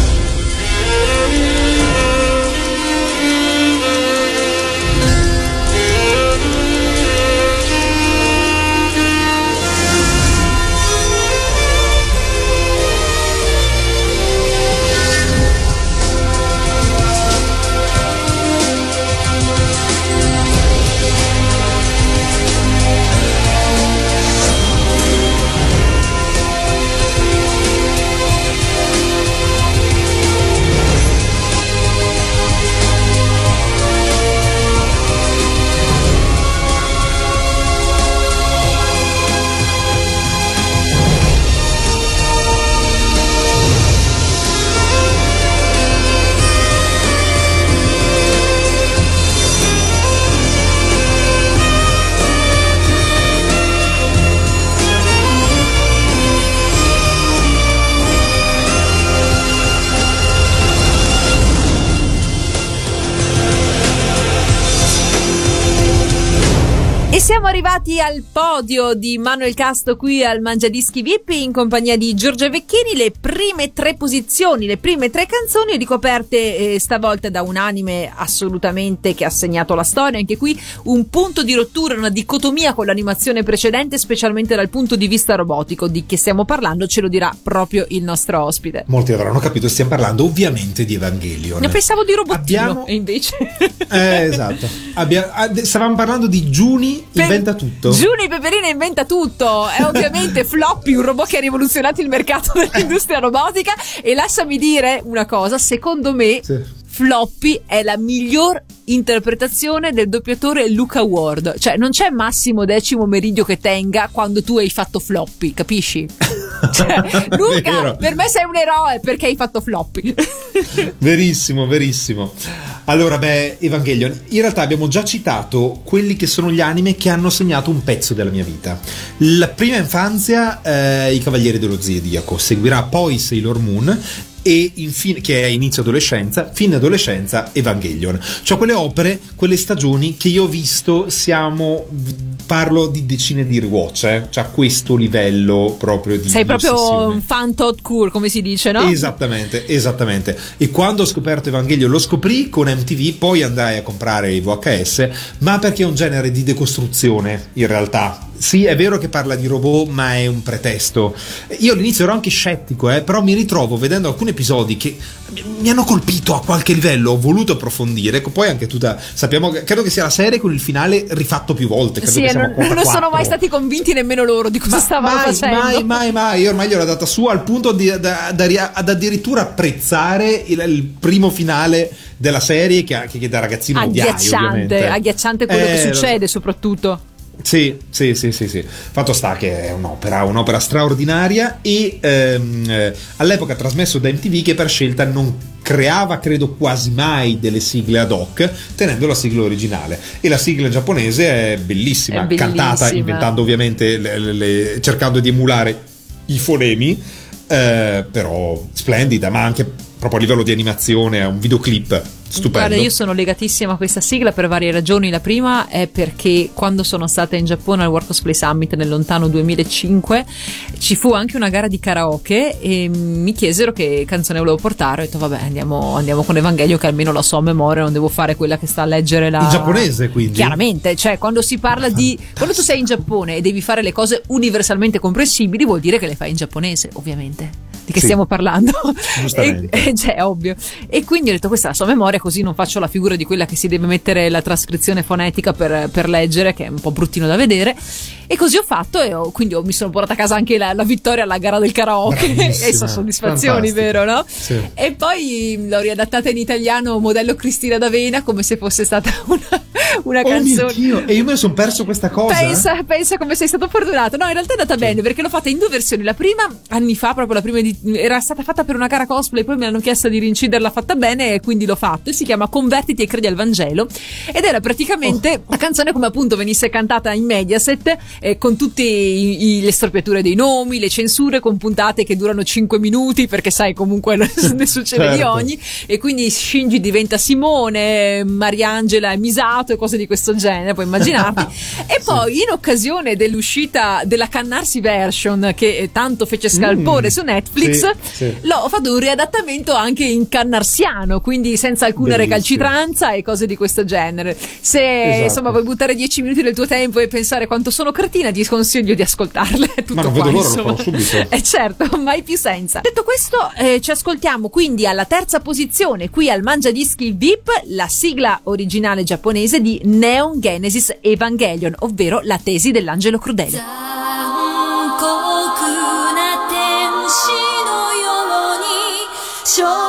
Siamo arrivati al podio di Manuel Casto qui al Mangiadischi VIP in compagnia di Giorgia Vecchini. Le prime tre posizioni, le prime tre canzoni ricoperte eh, stavolta da un anime assolutamente che ha segnato la storia. Anche qui un punto di rottura, una dicotomia con l'animazione precedente, specialmente dal punto di vista robotico. Di che stiamo parlando ce lo dirà proprio il nostro ospite. Molti avranno capito, stiamo parlando ovviamente di Evangelion. Ne pensavo di robottino Abbiamo- e invece... Eh, esatto. Abbia- ah, stavamo parlando di Juni inventa tutto. Giuni Peperina inventa tutto. È ovviamente Floppy, un robot che ha rivoluzionato il mercato dell'industria robotica. E lasciami dire una cosa: secondo me. Sì. Floppy è la miglior interpretazione del doppiatore Luca Ward. Cioè, non c'è Massimo Decimo Meridio che tenga quando tu hai fatto Floppy, capisci? Cioè, Luca, Vero. per me sei un eroe perché hai fatto Floppy. Verissimo, verissimo. Allora, beh, Evangelion, in realtà abbiamo già citato quelli che sono gli anime che hanno segnato un pezzo della mia vita. La prima infanzia, eh, I Cavalieri dello Zodiaco, seguirà poi Sailor Moon e infine, che è inizio adolescenza, fine adolescenza, Evangelion. Cioè quelle opere, quelle stagioni che io ho visto, siamo, parlo di decine di rewatch, eh? cioè a questo livello proprio di sei proprio un fan Todd Cool, come si dice, no? Esattamente, esattamente. E quando ho scoperto Evangelion lo scoprì con MTV, poi andai a comprare i VHS, ma perché è un genere di decostruzione in realtà. Sì, è vero che parla di robot, ma è un pretesto. Io all'inizio ero anche scettico, eh, però mi ritrovo vedendo alcuni episodi che mi- hanno colpito a qualche livello, ho voluto approfondire. Ecco, Poi anche tutta. Sappiamo che credo che sia la serie con il finale rifatto più volte. Credo Sì, che non, non sono 4. mai stati convinti nemmeno loro di cosa stavano mai, facendo. Mai, mai, mai. Io ormai gliel'ho data su al punto di, da- da- ad addirittura apprezzare il, il primo finale della serie che, che, da ragazzino odiai, agghiacciante, ovviamente. agghiacciante quello Eh, che succede soprattutto. Sì, sì, sì, sì, sì. Fatto sta che è un'opera, un'opera straordinaria e ehm, eh, all'epoca trasmesso da MTV che per scelta non creava, credo, quasi mai delle sigle ad hoc, tenendo la sigla originale. E la sigla giapponese è bellissima, È bellissima. cantata inventando ovviamente, le- le- le- cercando di emulare i fonemi, eh, però splendida, ma anche proprio a livello di animazione, è un videoclip stupendo. Guarda, io sono legatissima a questa sigla per varie ragioni. La prima è perché quando sono stata in Giappone al World Cosplay Summit nel lontano 2005 ci fu anche una gara di karaoke e mi chiesero che canzone volevo portare. Ho detto vabbè andiamo, andiamo con Evangelio che almeno la so a memoria, non devo fare quella che sta a leggere la... In giapponese, quindi? Chiaramente, cioè quando si parla di... Quando tu sei in Giappone e devi fare le cose universalmente comprensibili vuol dire che le fai in giapponese, ovviamente. Di che Sì. stiamo parlando? Giustamente. E- eh, cioè, ovvio. E quindi ho detto questa è la sua memoria, così non faccio la figura di quella che si deve mettere la trascrizione fonetica per, per leggere, che è un po' bruttino da vedere. E così ho fatto e ho- quindi ho- mi sono portata a casa anche la, la vittoria alla gara del karaoke Bravissima, e sono soddisfazioni, fantastica. vero, no? Sì. E poi l'ho riadattata in italiano modello Cristina D'Avena come se fosse stata una, una Oh mio canzone. Dio, e io me ne sono perso questa cosa. Pensa, pensa come sei stato fortunato. No, in realtà è andata bene perché l'ho fatta in due versioni. La prima, anni fa, proprio la prima edi- era stata fatta per una gara cosplay, poi mi hanno chiesto di rinciderla fatta bene e quindi l'ho fatto. E si chiama Convertiti e credi al Vangelo. Ed era praticamente la canzone come appunto venisse cantata in Mediaset eh, con tutte i- i- le storpiature dei nomi, le censure con puntate che durano 5 minuti perché sai comunque ne succede di Certo. ogni. E quindi Shinji diventa Simone, Mariangela è Misato e cose di questo genere, puoi immaginarti. e poi in occasione dell'uscita della Cannarsi version che eh, tanto fece scalpore Mm, su Netflix, sì, sì. l'ho fatto un riadattamento anche in cannarsiano, quindi senza alcuna Bellissimo. recalcitranza e cose di questo genere. Se Esatto. insomma vuoi buttare 10 minuti del tuo tempo e pensare quanto sono cretina, ti consiglio di ascoltarle. Tutto Ma non qua, vedo l'ora, lo insomma. farò subito. Eh certo, mai più senza. Detto questo, eh, ci ascoltiamo quindi alla terza posizione qui al Mangia Dischi VIP la sigla originale giapponese di Neon Genesis Evangelion, ovvero la tesi dell'angelo crudele. 残酷な天使のように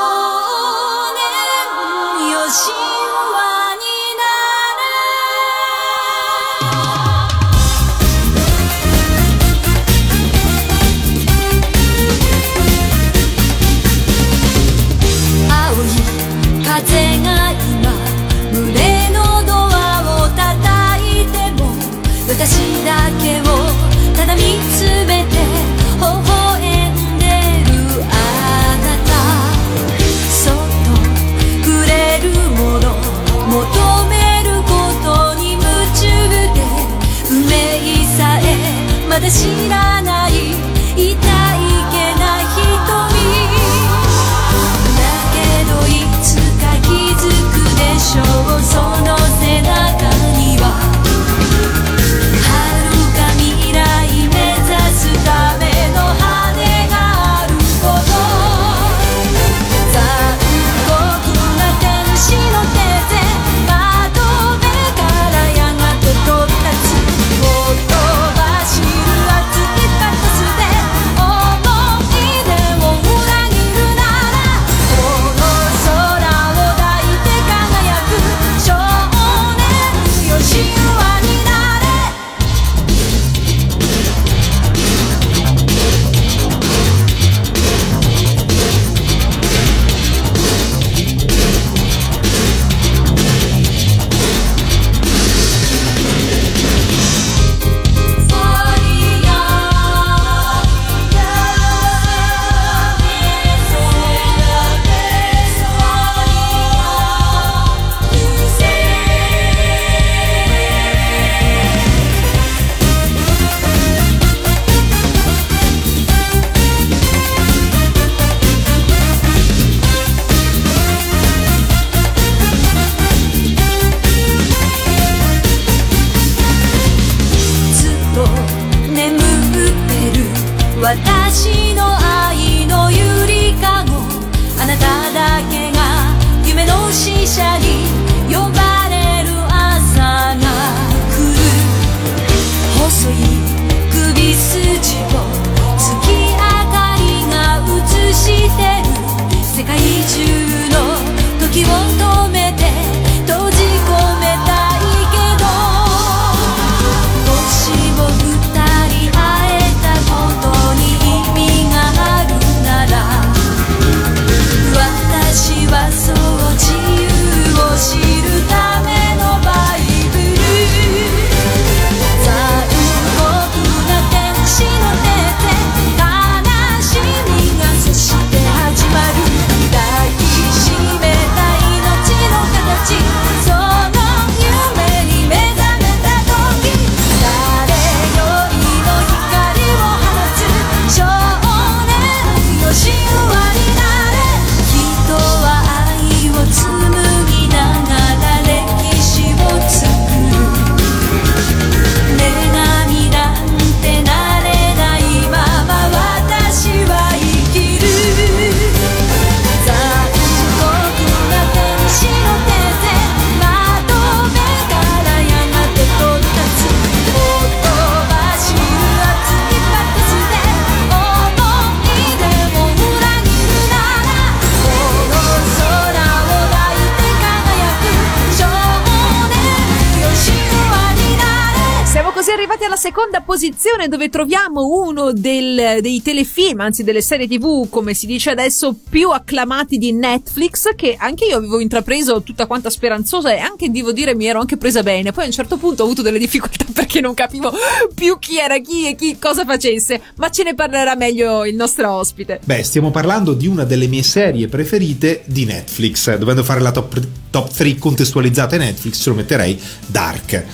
seconda posizione dove troviamo uno del- dei telefilm, anzi delle serie tv, come si dice adesso, più acclamati di Netflix, che anche io avevo intrapreso tutta quanta speranzosa e anche, devo dire, mi ero anche presa bene. Poi a un certo punto ho avuto delle difficoltà perché non capivo più chi era chi e chi cosa facesse, ma ce ne parlerà meglio il nostro ospite. Beh, stiamo parlando di una delle mie serie preferite di Netflix. Dovendo fare la top, top 3 contestualizzata Netflix, ce lo metterei Dark.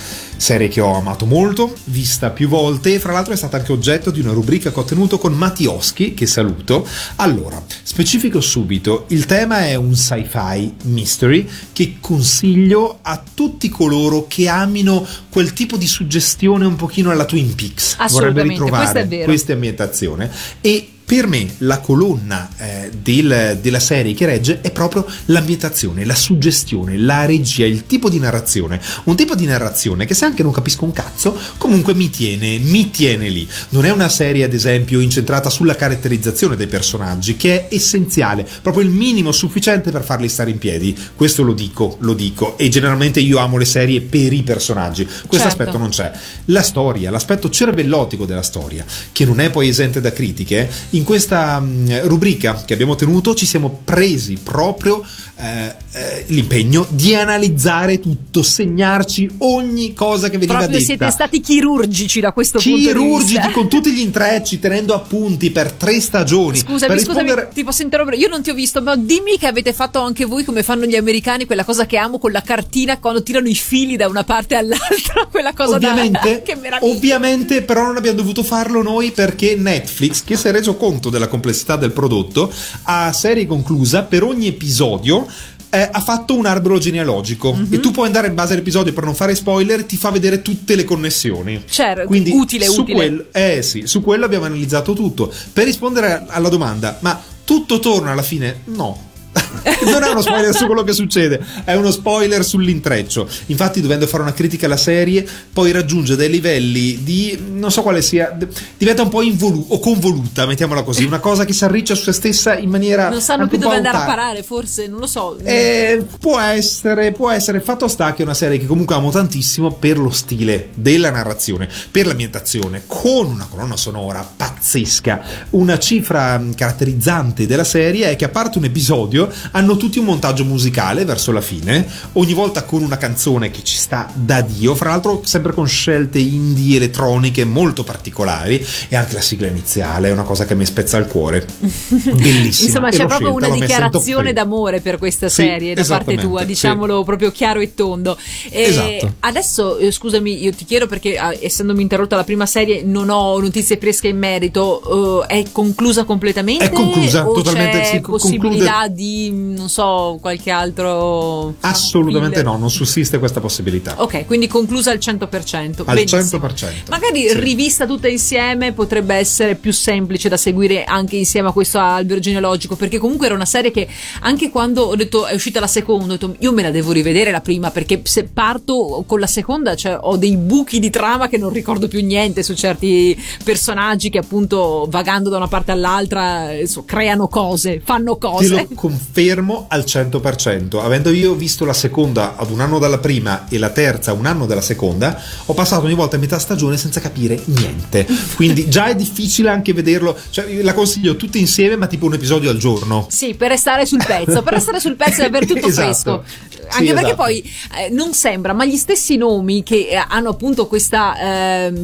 Serie che ho amato molto, vista più volte e fra l'altro è stata anche oggetto di una rubrica che ho tenuto con Mattioschi, che saluto. Allora, specifico subito, il tema è un sci-fi mystery che consiglio a tutti coloro che amino quel tipo di suggestione un pochino alla Twin Peaks. Vorrebbe Assolutamente, ritrovare questo è vero. questa ambientazione e per me la colonna eh, del- della serie che regge è proprio l'ambientazione, la suggestione, la regia, il tipo di narrazione. Un tipo di narrazione che se anche non capisco un cazzo, comunque mi tiene, mi tiene lì. Non è una serie, ad esempio, incentrata sulla caratterizzazione dei personaggi, che è essenziale, proprio il minimo sufficiente per farli stare in piedi. Questo lo dico, lo dico. E generalmente io amo le serie per i personaggi. Questo Certo. aspetto non c'è. La storia, l'aspetto cervellotico della storia, che non è poi esente da critiche, in questa mh, rubrica che abbiamo tenuto ci siamo presi proprio eh, eh, l'impegno di analizzare tutto, segnarci ogni cosa che veniva Proprio detta. siete stati chirurgici da questo punto di Chirurgici vista. con tutti gli intrecci, tenendo appunti per tre stagioni. Scusami, per scusami, rispondere- ti posso interrompere? Io non ti ho visto, ma dimmi che avete fatto anche voi come fanno gli americani, quella cosa che amo con la cartina quando tirano i fili da una parte all'altra, quella cosa Ovviamente, da che meraviglia. ovviamente, però non abbiamo dovuto farlo noi perché Netflix, che si è reso conto della complessità del prodotto, a serie conclusa per ogni episodio. Eh, ha fatto un albero genealogico Mhm. e tu puoi andare in base all'episodio per non fare spoiler, ti fa vedere tutte le connessioni. Certo, Quindi utile, su utile. quello- eh sì, su quello abbiamo analizzato tutto. Per rispondere alla domanda, ma tutto torna alla fine? No. non è uno spoiler su quello che succede, è uno spoiler sull'intreccio. Infatti, dovendo fare una critica alla serie, poi raggiunge dei livelli di non so quale sia, diventa un po' involu- o convoluta, mettiamola così, una cosa che si arriccia su se stessa in maniera. Non sanno più dove andare a parare, forse, non lo so. Eh, può essere, può essere. Fatto sta che è una serie che comunque amo tantissimo per lo stile della narrazione, per l'ambientazione, con una colonna sonora pazzesca. Una cifra mh, caratterizzante della serie è che a parte un episodio hanno tutti un montaggio musicale verso la fine, ogni volta con una canzone che ci sta da Dio, fra l'altro sempre con scelte indie elettroniche molto particolari e anche la sigla iniziale è una cosa che mi spezza il cuore. Bellissima. Insomma, c'è proprio scelta, una dichiarazione d'amore per questa Sì, serie da parte tua, sì. diciamolo proprio chiaro e tondo. E Esatto. Adesso, eh, scusami, io ti chiedo perché, ah, essendomi interrotta la prima serie, non ho notizie fresche in merito. eh, è conclusa completamente? È conclusa, totalmente, C'è sì, possibilità di, non so, qualche altro. Assolutamente no, non sussiste questa possibilità. Ok, quindi conclusa al 100%. Al benissimo. 100%. Magari Sì. rivista tutta insieme potrebbe essere più semplice da seguire anche insieme a questo albero genealogico, perché comunque era una serie che anche quando ho detto è uscita la seconda, ho detto io me la devo rivedere la prima, perché se parto con la seconda cioè, ho dei buchi di trama che non ricordo più niente su certi personaggi che appunto vagando da una parte all'altra eh, so, creano cose, fanno Te cose. lo confermo al 100%. Avendo io visto la seconda ad un anno dalla prima e la terza un anno dalla seconda, ho passato ogni volta a metà stagione senza capire niente. Quindi già è difficile anche vederlo. Cioè, la consiglio tutte insieme, ma tipo un episodio al giorno. Sì, per restare sul pezzo, per restare sul pezzo e avere tutto Esatto. fresco. Sì, Anche perché esatto. poi eh, non sembra, ma gli stessi nomi che eh, hanno appunto questa,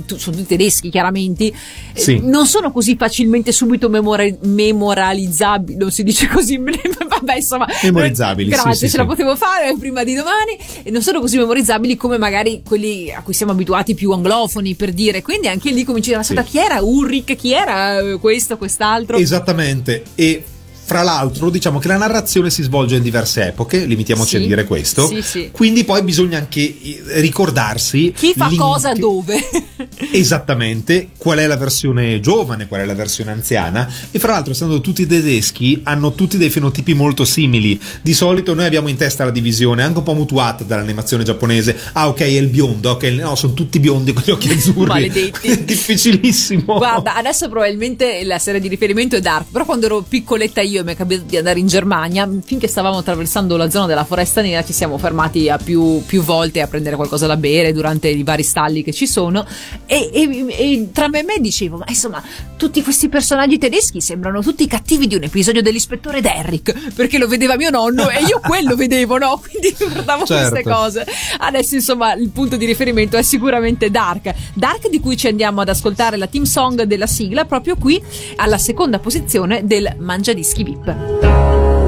tu- sono tutti tedeschi chiaramente, eh, Sì. non sono così facilmente subito memora- memoralizzabili, non si dice così, vabbè insomma. Memorizzabili, Grazie, sì, ce sì. la potevo fare prima di domani e non sono così memorizzabili come magari quelli a cui siamo abituati più anglofoni per dire, quindi anche lì cominci a Sì. chi era Ulrich, chi era eh, questo, quest'altro. Esattamente. E fra l'altro, diciamo che la narrazione si svolge in diverse epoche, limitiamoci Sì. a dire questo. Sì, sì. Quindi poi bisogna anche eh, ricordarsi Chi fa cosa dove? Esattamente, qual è la versione giovane, qual è la versione anziana e fra l'altro essendo tutti tedeschi hanno tutti dei fenotipi molto simili. Di solito noi abbiamo in testa la divisione anche un po' mutuata dall'animazione giapponese. Ah, ok, è il biondo, ok, no, sono tutti biondi con gli occhi azzurri. Maledetti. Difficilissimo. Guarda, adesso probabilmente la serie di riferimento è Dark, però quando ero piccoletta io e mi è capitato di andare in Germania, finché stavamo attraversando la zona della foresta nera ci siamo fermati a più, più volte a prendere qualcosa da bere durante i vari stalli che ci sono E, e- e tra me e me dicevo, ma insomma, tutti questi personaggi tedeschi sembrano tutti cattivi di un episodio dell'ispettore Derrick, perché lo vedeva mio nonno e io quello vedevo, no? Quindi guardavo Certo. queste cose. Adesso, insomma, il punto di riferimento è sicuramente Dark. Dark di cui ci andiamo ad ascoltare la team song della sigla proprio qui alla seconda posizione del Mangiadischi VIP. Fold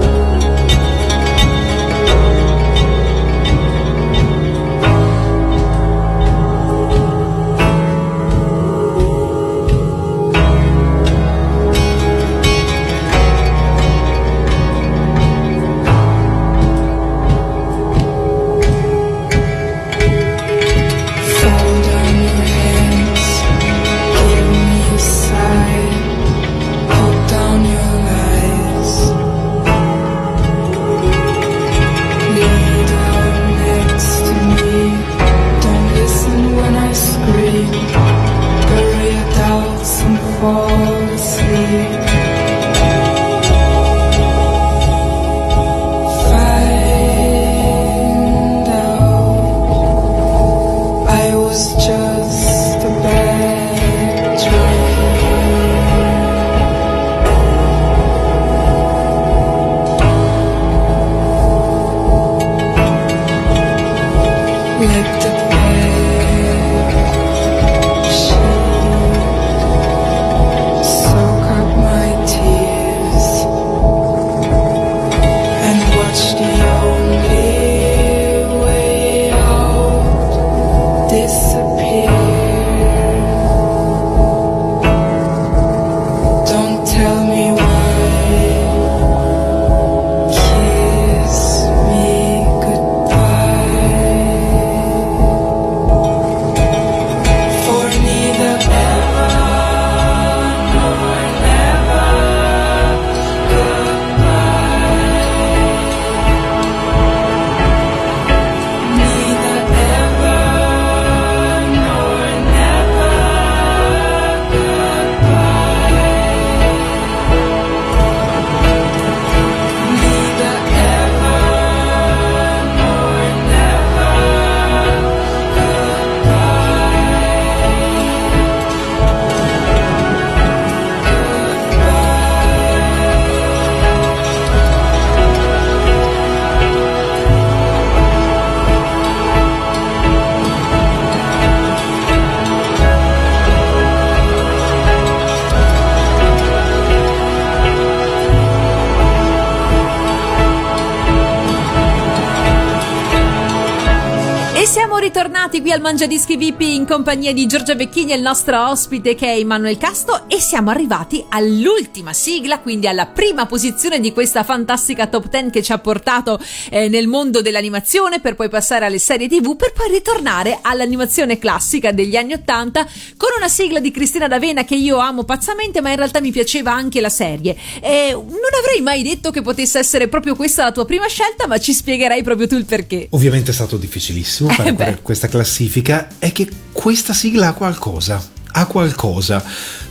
Mangiadischi VIP in compagnia di Giorgia Vecchini e il nostro ospite che è Emanuele Casto e siamo arrivati all'ultima sigla, quindi alla prima posizione di questa fantastica top 10 che ci ha portato eh, nel mondo dell'animazione per poi passare alle serie tv per poi ritornare all'animazione classica degli anni 80 con una sigla di Cristina D'Avena che io amo pazzamente ma in realtà mi piaceva anche la serie. E non avrei mai detto che potesse essere proprio questa la tua prima scelta ma ci spiegherai proprio tu il perché. Ovviamente è stato difficilissimo Eh, fare beh. questa classifica, è che questa sigla ha qualcosa, ha qualcosa.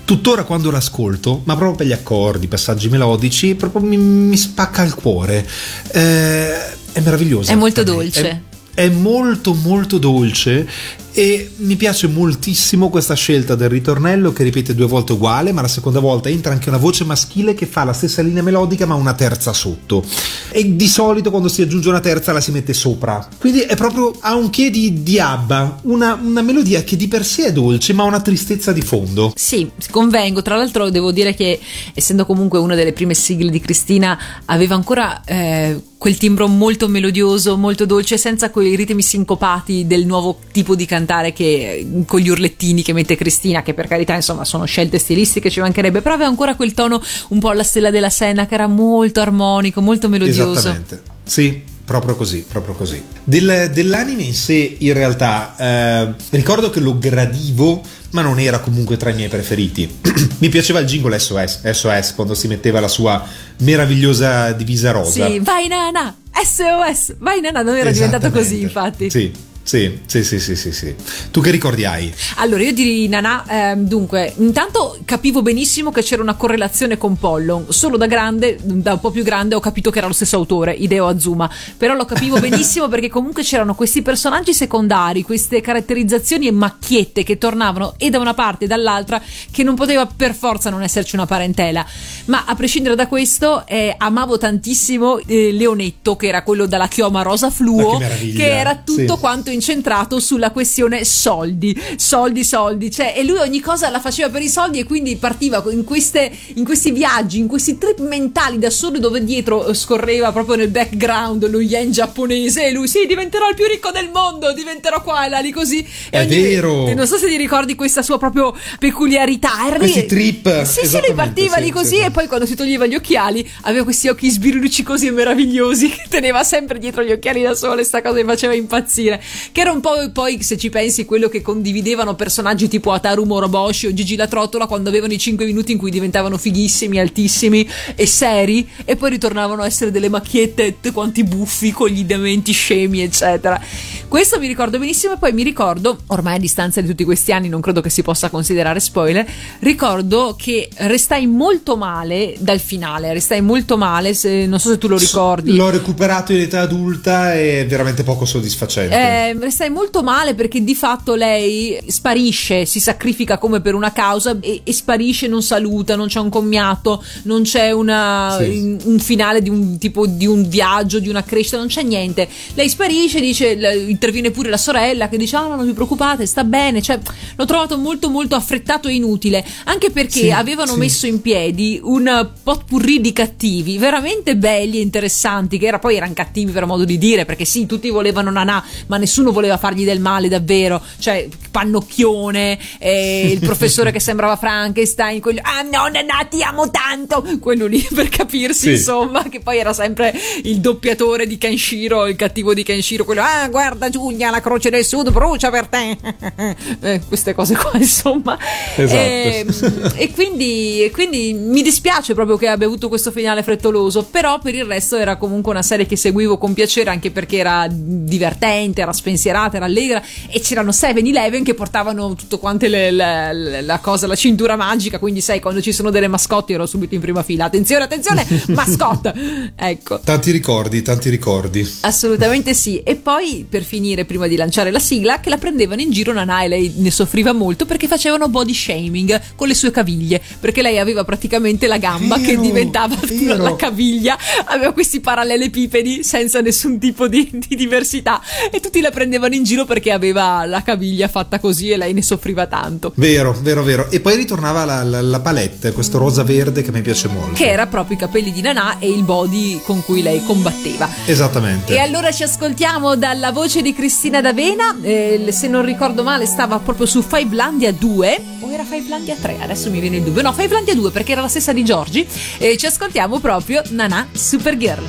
Tuttora quando l'ascolto, ma proprio per gli accordi, i passaggi melodici, proprio mi, mi spacca il cuore. Eh, è meravigliosa. È molto dolce. È, è molto molto dolce e mi piace moltissimo questa scelta del ritornello che ripete due volte uguale, ma la seconda volta entra anche una voce maschile che fa la stessa linea melodica ma una terza sotto. E di solito quando si aggiunge una terza la si mette sopra. Quindi è proprio ha un che di, di ABBA, una, una melodia che di per sé è dolce ma ha una tristezza di fondo. Sì, convengo. Tra l'altro, devo dire che, essendo comunque una delle prime sigle di Cristina, aveva ancora eh, quel timbro molto melodioso, molto dolce, senza quei ritmi sincopati del nuovo tipo di cantare che con gli urlettini che mette Cristina, che per carità, insomma, sono scelte stilistiche, ci mancherebbe, però aveva ancora quel tono un po' alla stella della Sena, che era molto armonico, molto melodioso. Esattamente. Sì, proprio così, proprio così. Del- dell'anime in sé, in realtà, eh, ricordo che lo gradivo, ma non era comunque tra i miei preferiti. Mi piaceva il jingle SOS, SOS quando si metteva la sua meravigliosa divisa rosa. Sì, vai Nana, SOS, vai Nana, non era diventato così, infatti. Sì. Sì, sì, sì, sì, sì, sì. Tu che ricordi hai? Allora, io di Nana, ehm, dunque, intanto capivo benissimo che c'era una correlazione con Pollon. Solo da grande, da un po' più grande, ho capito che era lo stesso autore, Hideo Azuma. Però lo capivo benissimo perché comunque c'erano questi personaggi secondari, queste caratterizzazioni e macchiette che tornavano e da una parte e dall'altra, che non poteva per forza non esserci una parentela. Ma a prescindere da questo, eh, amavo tantissimo eh, Leonetto, che era quello dalla chioma rosa fluo, che meraviglia. che era tutto Sì. quanto incentrato sulla questione soldi, soldi, soldi, cioè, e lui ogni cosa la faceva per i soldi e quindi partiva in, queste, in questi viaggi, in questi trip mentali da solo dove dietro eh, scorreva proprio nel background lo yen giapponese e lui sì diventerò il più ricco del mondo, diventerò qua e là lì così. E È vero. e non so se ti ricordi questa sua proprio peculiarità. Era Questi lì- trip, Sì, sì, lui partiva sì, lì sì, così sì. e poi quando si toglieva gli occhiali aveva questi occhi sbirluccosi e meravigliosi che teneva sempre dietro gli occhiali da sole, sta cosa mi faceva impazzire. Che era un po' poi, se ci pensi, quello che condividevano personaggi tipo Ataru Moroboshi o Gigi La Trottola quando avevano i 5 minuti in cui diventavano fighissimi, altissimi e seri e poi ritornavano a essere delle macchiette tutti quanti buffi con gli dementi scemi, eccetera. Questo mi ricordo benissimo e poi mi ricordo, ormai a distanza di tutti questi anni, non credo che si possa considerare spoiler, ricordo che restai molto male dal finale, restai molto male, se- non so se tu lo ricordi. L'ho recuperato in età adulta e è veramente poco soddisfacente. Eh, restai molto male perché di fatto lei sparisce, si sacrifica come per una causa e, e sparisce, non saluta, non c'è un commiato, non c'è una- Sì. un, finale di un tipo di un viaggio, di una crescita, non c'è niente. Lei sparisce, dice, interviene pure la sorella che dice: Ah, no, non vi preoccupate, sta bene. Cioè, l'ho trovato molto, molto affrettato e inutile. Anche perché Sì, avevano sì. messo in piedi un potpourri di cattivi veramente belli e interessanti, che era, poi erano cattivi per modo di dire, perché sì, tutti volevano Nanà, ma nessuno voleva fargli del male davvero. Cioè, Pannocchione, eh, il professore che sembrava Frankenstein, quello, ah no, Nanà, ti amo tanto, quello lì per capirsi, Sì. insomma, che poi era sempre il doppiatore di Kenshiro, il cattivo di Kenshiro, quello, ah, guarda Giulia, la croce del sud brucia per te. Eh, queste cose qua, insomma. Esatto. Ehm, e quindi, e quindi mi dispiace proprio che abbia avuto questo finale frettoloso, però per il resto era comunque una serie che seguivo con piacere anche perché era divertente, era spensierata, era allegra e c'erano 7-Eleven che portavano tutto quante le, le- le- la cosa, la cintura magica, quindi sai quando ci sono delle mascotte ero subito in prima fila, attenzione, attenzione, mascotte! Ecco. Tanti ricordi, tanti ricordi. Assolutamente sì. E poi, per finire, prima di lanciare la sigla, che la prendevano in giro Nana e lei ne soffriva molto perché facevano body shaming con le sue caviglie. Perché lei aveva praticamente la gamba Vero, che diventava vero. la caviglia, aveva questi parallelepipedi senza nessun tipo di, di diversità. E tutti la prendevano in giro perché aveva la caviglia fatta così e lei ne soffriva tanto. Vero, vero, vero. E poi ritornava la, la, la palette, questo rosa verde che mi piace molto. Che era proprio i capelli di Nana e il body con cui lei combatteva. Esattamente. E allora ci ascoltiamo dalla voce di Cristina D'Avena, eh, se non ricordo male stava proprio su Fivelandia 2 o era Fivelandia 3, adesso mi viene il dubbio, no Fivelandia 2 perché era la stessa di Giorgi e ci ascoltiamo proprio Nana Supergirl.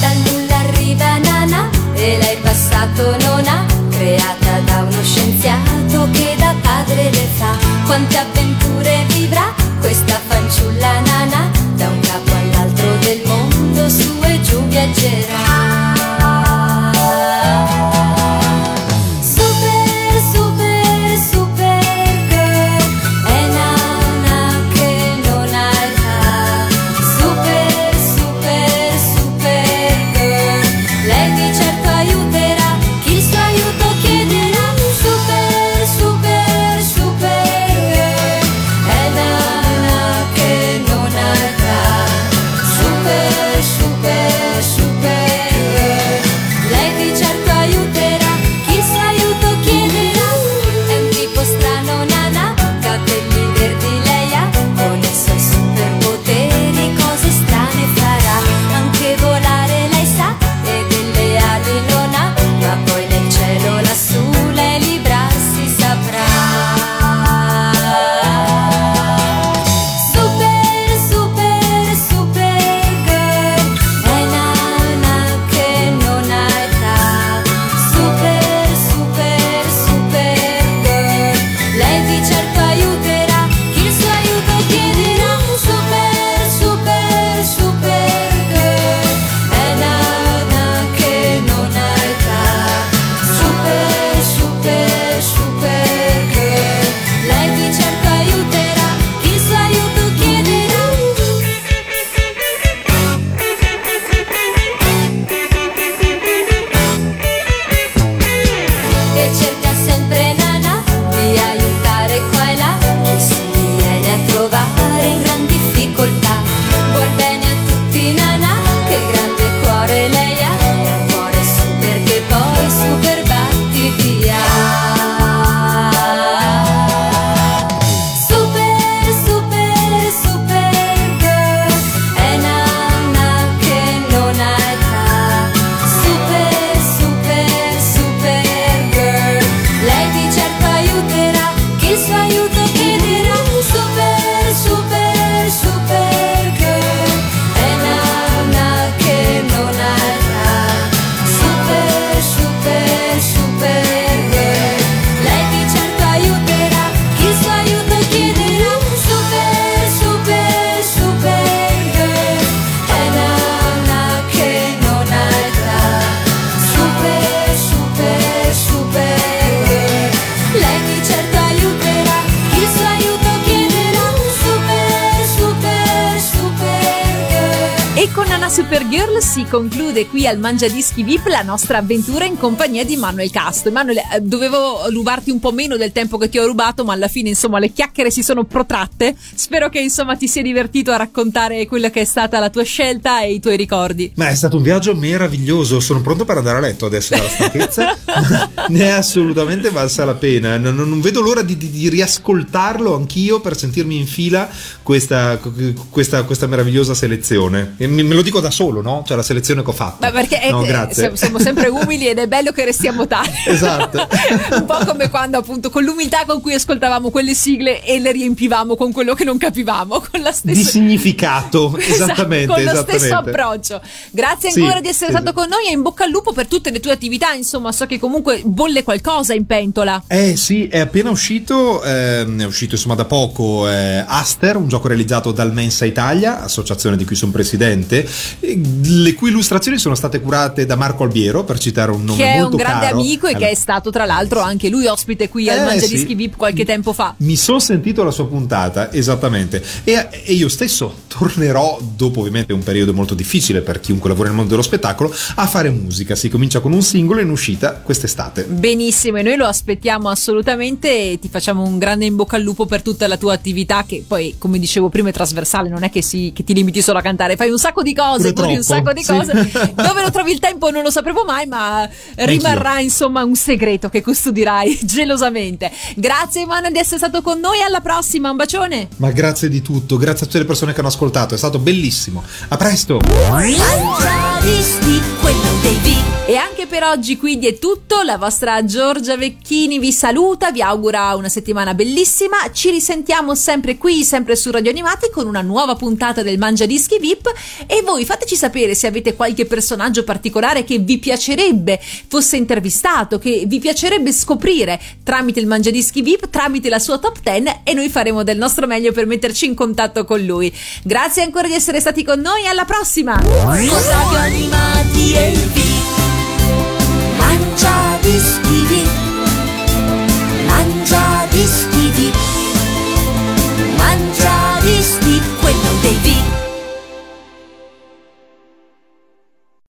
Dal nulla arriva Nana e lei passato non ha Creata da uno scienziato che da padre le fa. Quante avventure vivrà questa fanciulla Nana Da un capo all'altro del mondo su e giù viaggerà si conclude qui al Mangia Dischi VIP la nostra avventura in compagnia di Manuel Castro. Emanuele, eh, dovevo rubarti un po' meno del tempo che ti ho rubato, ma alla fine insomma le chiacchiere si sono protratte. Spero che insomma ti sia divertito a raccontare quella che è stata la tua scelta e i tuoi ricordi. Ma è stato un viaggio meraviglioso, sono pronto per andare a letto adesso dalla stanchezza, ne è assolutamente valsa la pena, non, non vedo l'ora di, di, di, riascoltarlo anch'io per sentirmi in fila questa, questa, questa meravigliosa selezione. E me lo dico da solo, no? Cioè la selezione che ho fatto. Ma perché no, eh, siamo sempre umili ed è bello che restiamo tali. Esatto. un po' come quando appunto con l'umiltà con cui ascoltavamo quelle sigle e le riempivamo con quello che non capivamo, con la stessa... Di significato, esattamente. esatto, con lo esattamente. stesso approccio. Grazie ancora sì, di essere sì. stato con noi e in bocca al lupo per tutte le tue attività, insomma so che comunque bolle qualcosa in pentola. Eh sì, è appena uscito, ehm, è uscito insomma da poco eh, Aster, un gioco realizzato dal Mensa Italia, associazione di cui sono presidente, le cui illustrazioni sono state curate da Marco Albiero, per citare un nome che molto è un grande caro. amico e allora. che è stato tra l'altro anche lui ospite qui al Eh, Mangia sì. Dischi VIP qualche tempo fa. Mi sono sentito la sua puntata, esattamente. E, e io stesso tornerò, dopo ovviamente un periodo molto difficile per chiunque lavora nel mondo dello spettacolo, a fare musica. Si comincia con un singolo in uscita quest'estate. Benissimo, e noi lo aspettiamo assolutamente e ti facciamo un grande in bocca al lupo per tutta la tua attività che poi, come dicevo prima, è trasversale, non è che, si, che ti limiti solo a cantare, fai un sacco di cose, Pure un sacco di sì. cose. Dove lo trovi il tempo non lo sapremo mai, ma rimarrà insomma un segreto che custodirai gelosamente. Grazie Emanuele di essere stato con noi, alla prossima, un bacione! Ma grazie di tutto, grazie a tutte le persone che hanno ascoltato, è stato bellissimo. A presto! Quello dei VIP. E anche per oggi quindi è tutto, la vostra Giorgia Vecchini vi saluta, vi augura una settimana bellissima, ci risentiamo sempre qui, sempre su Radio Animati con una nuova puntata del Mangia Dischi VIP e voi fateci sapere se avete qualche personaggio particolare che vi piacerebbe fosse intervistato, che vi piacerebbe scoprire tramite il Mangia Dischi VIP, tramite la sua top 10 e noi faremo del nostro meglio per metterci in contatto con lui. Grazie ancora di essere stati con noi, alla prossima! VIP. Mangia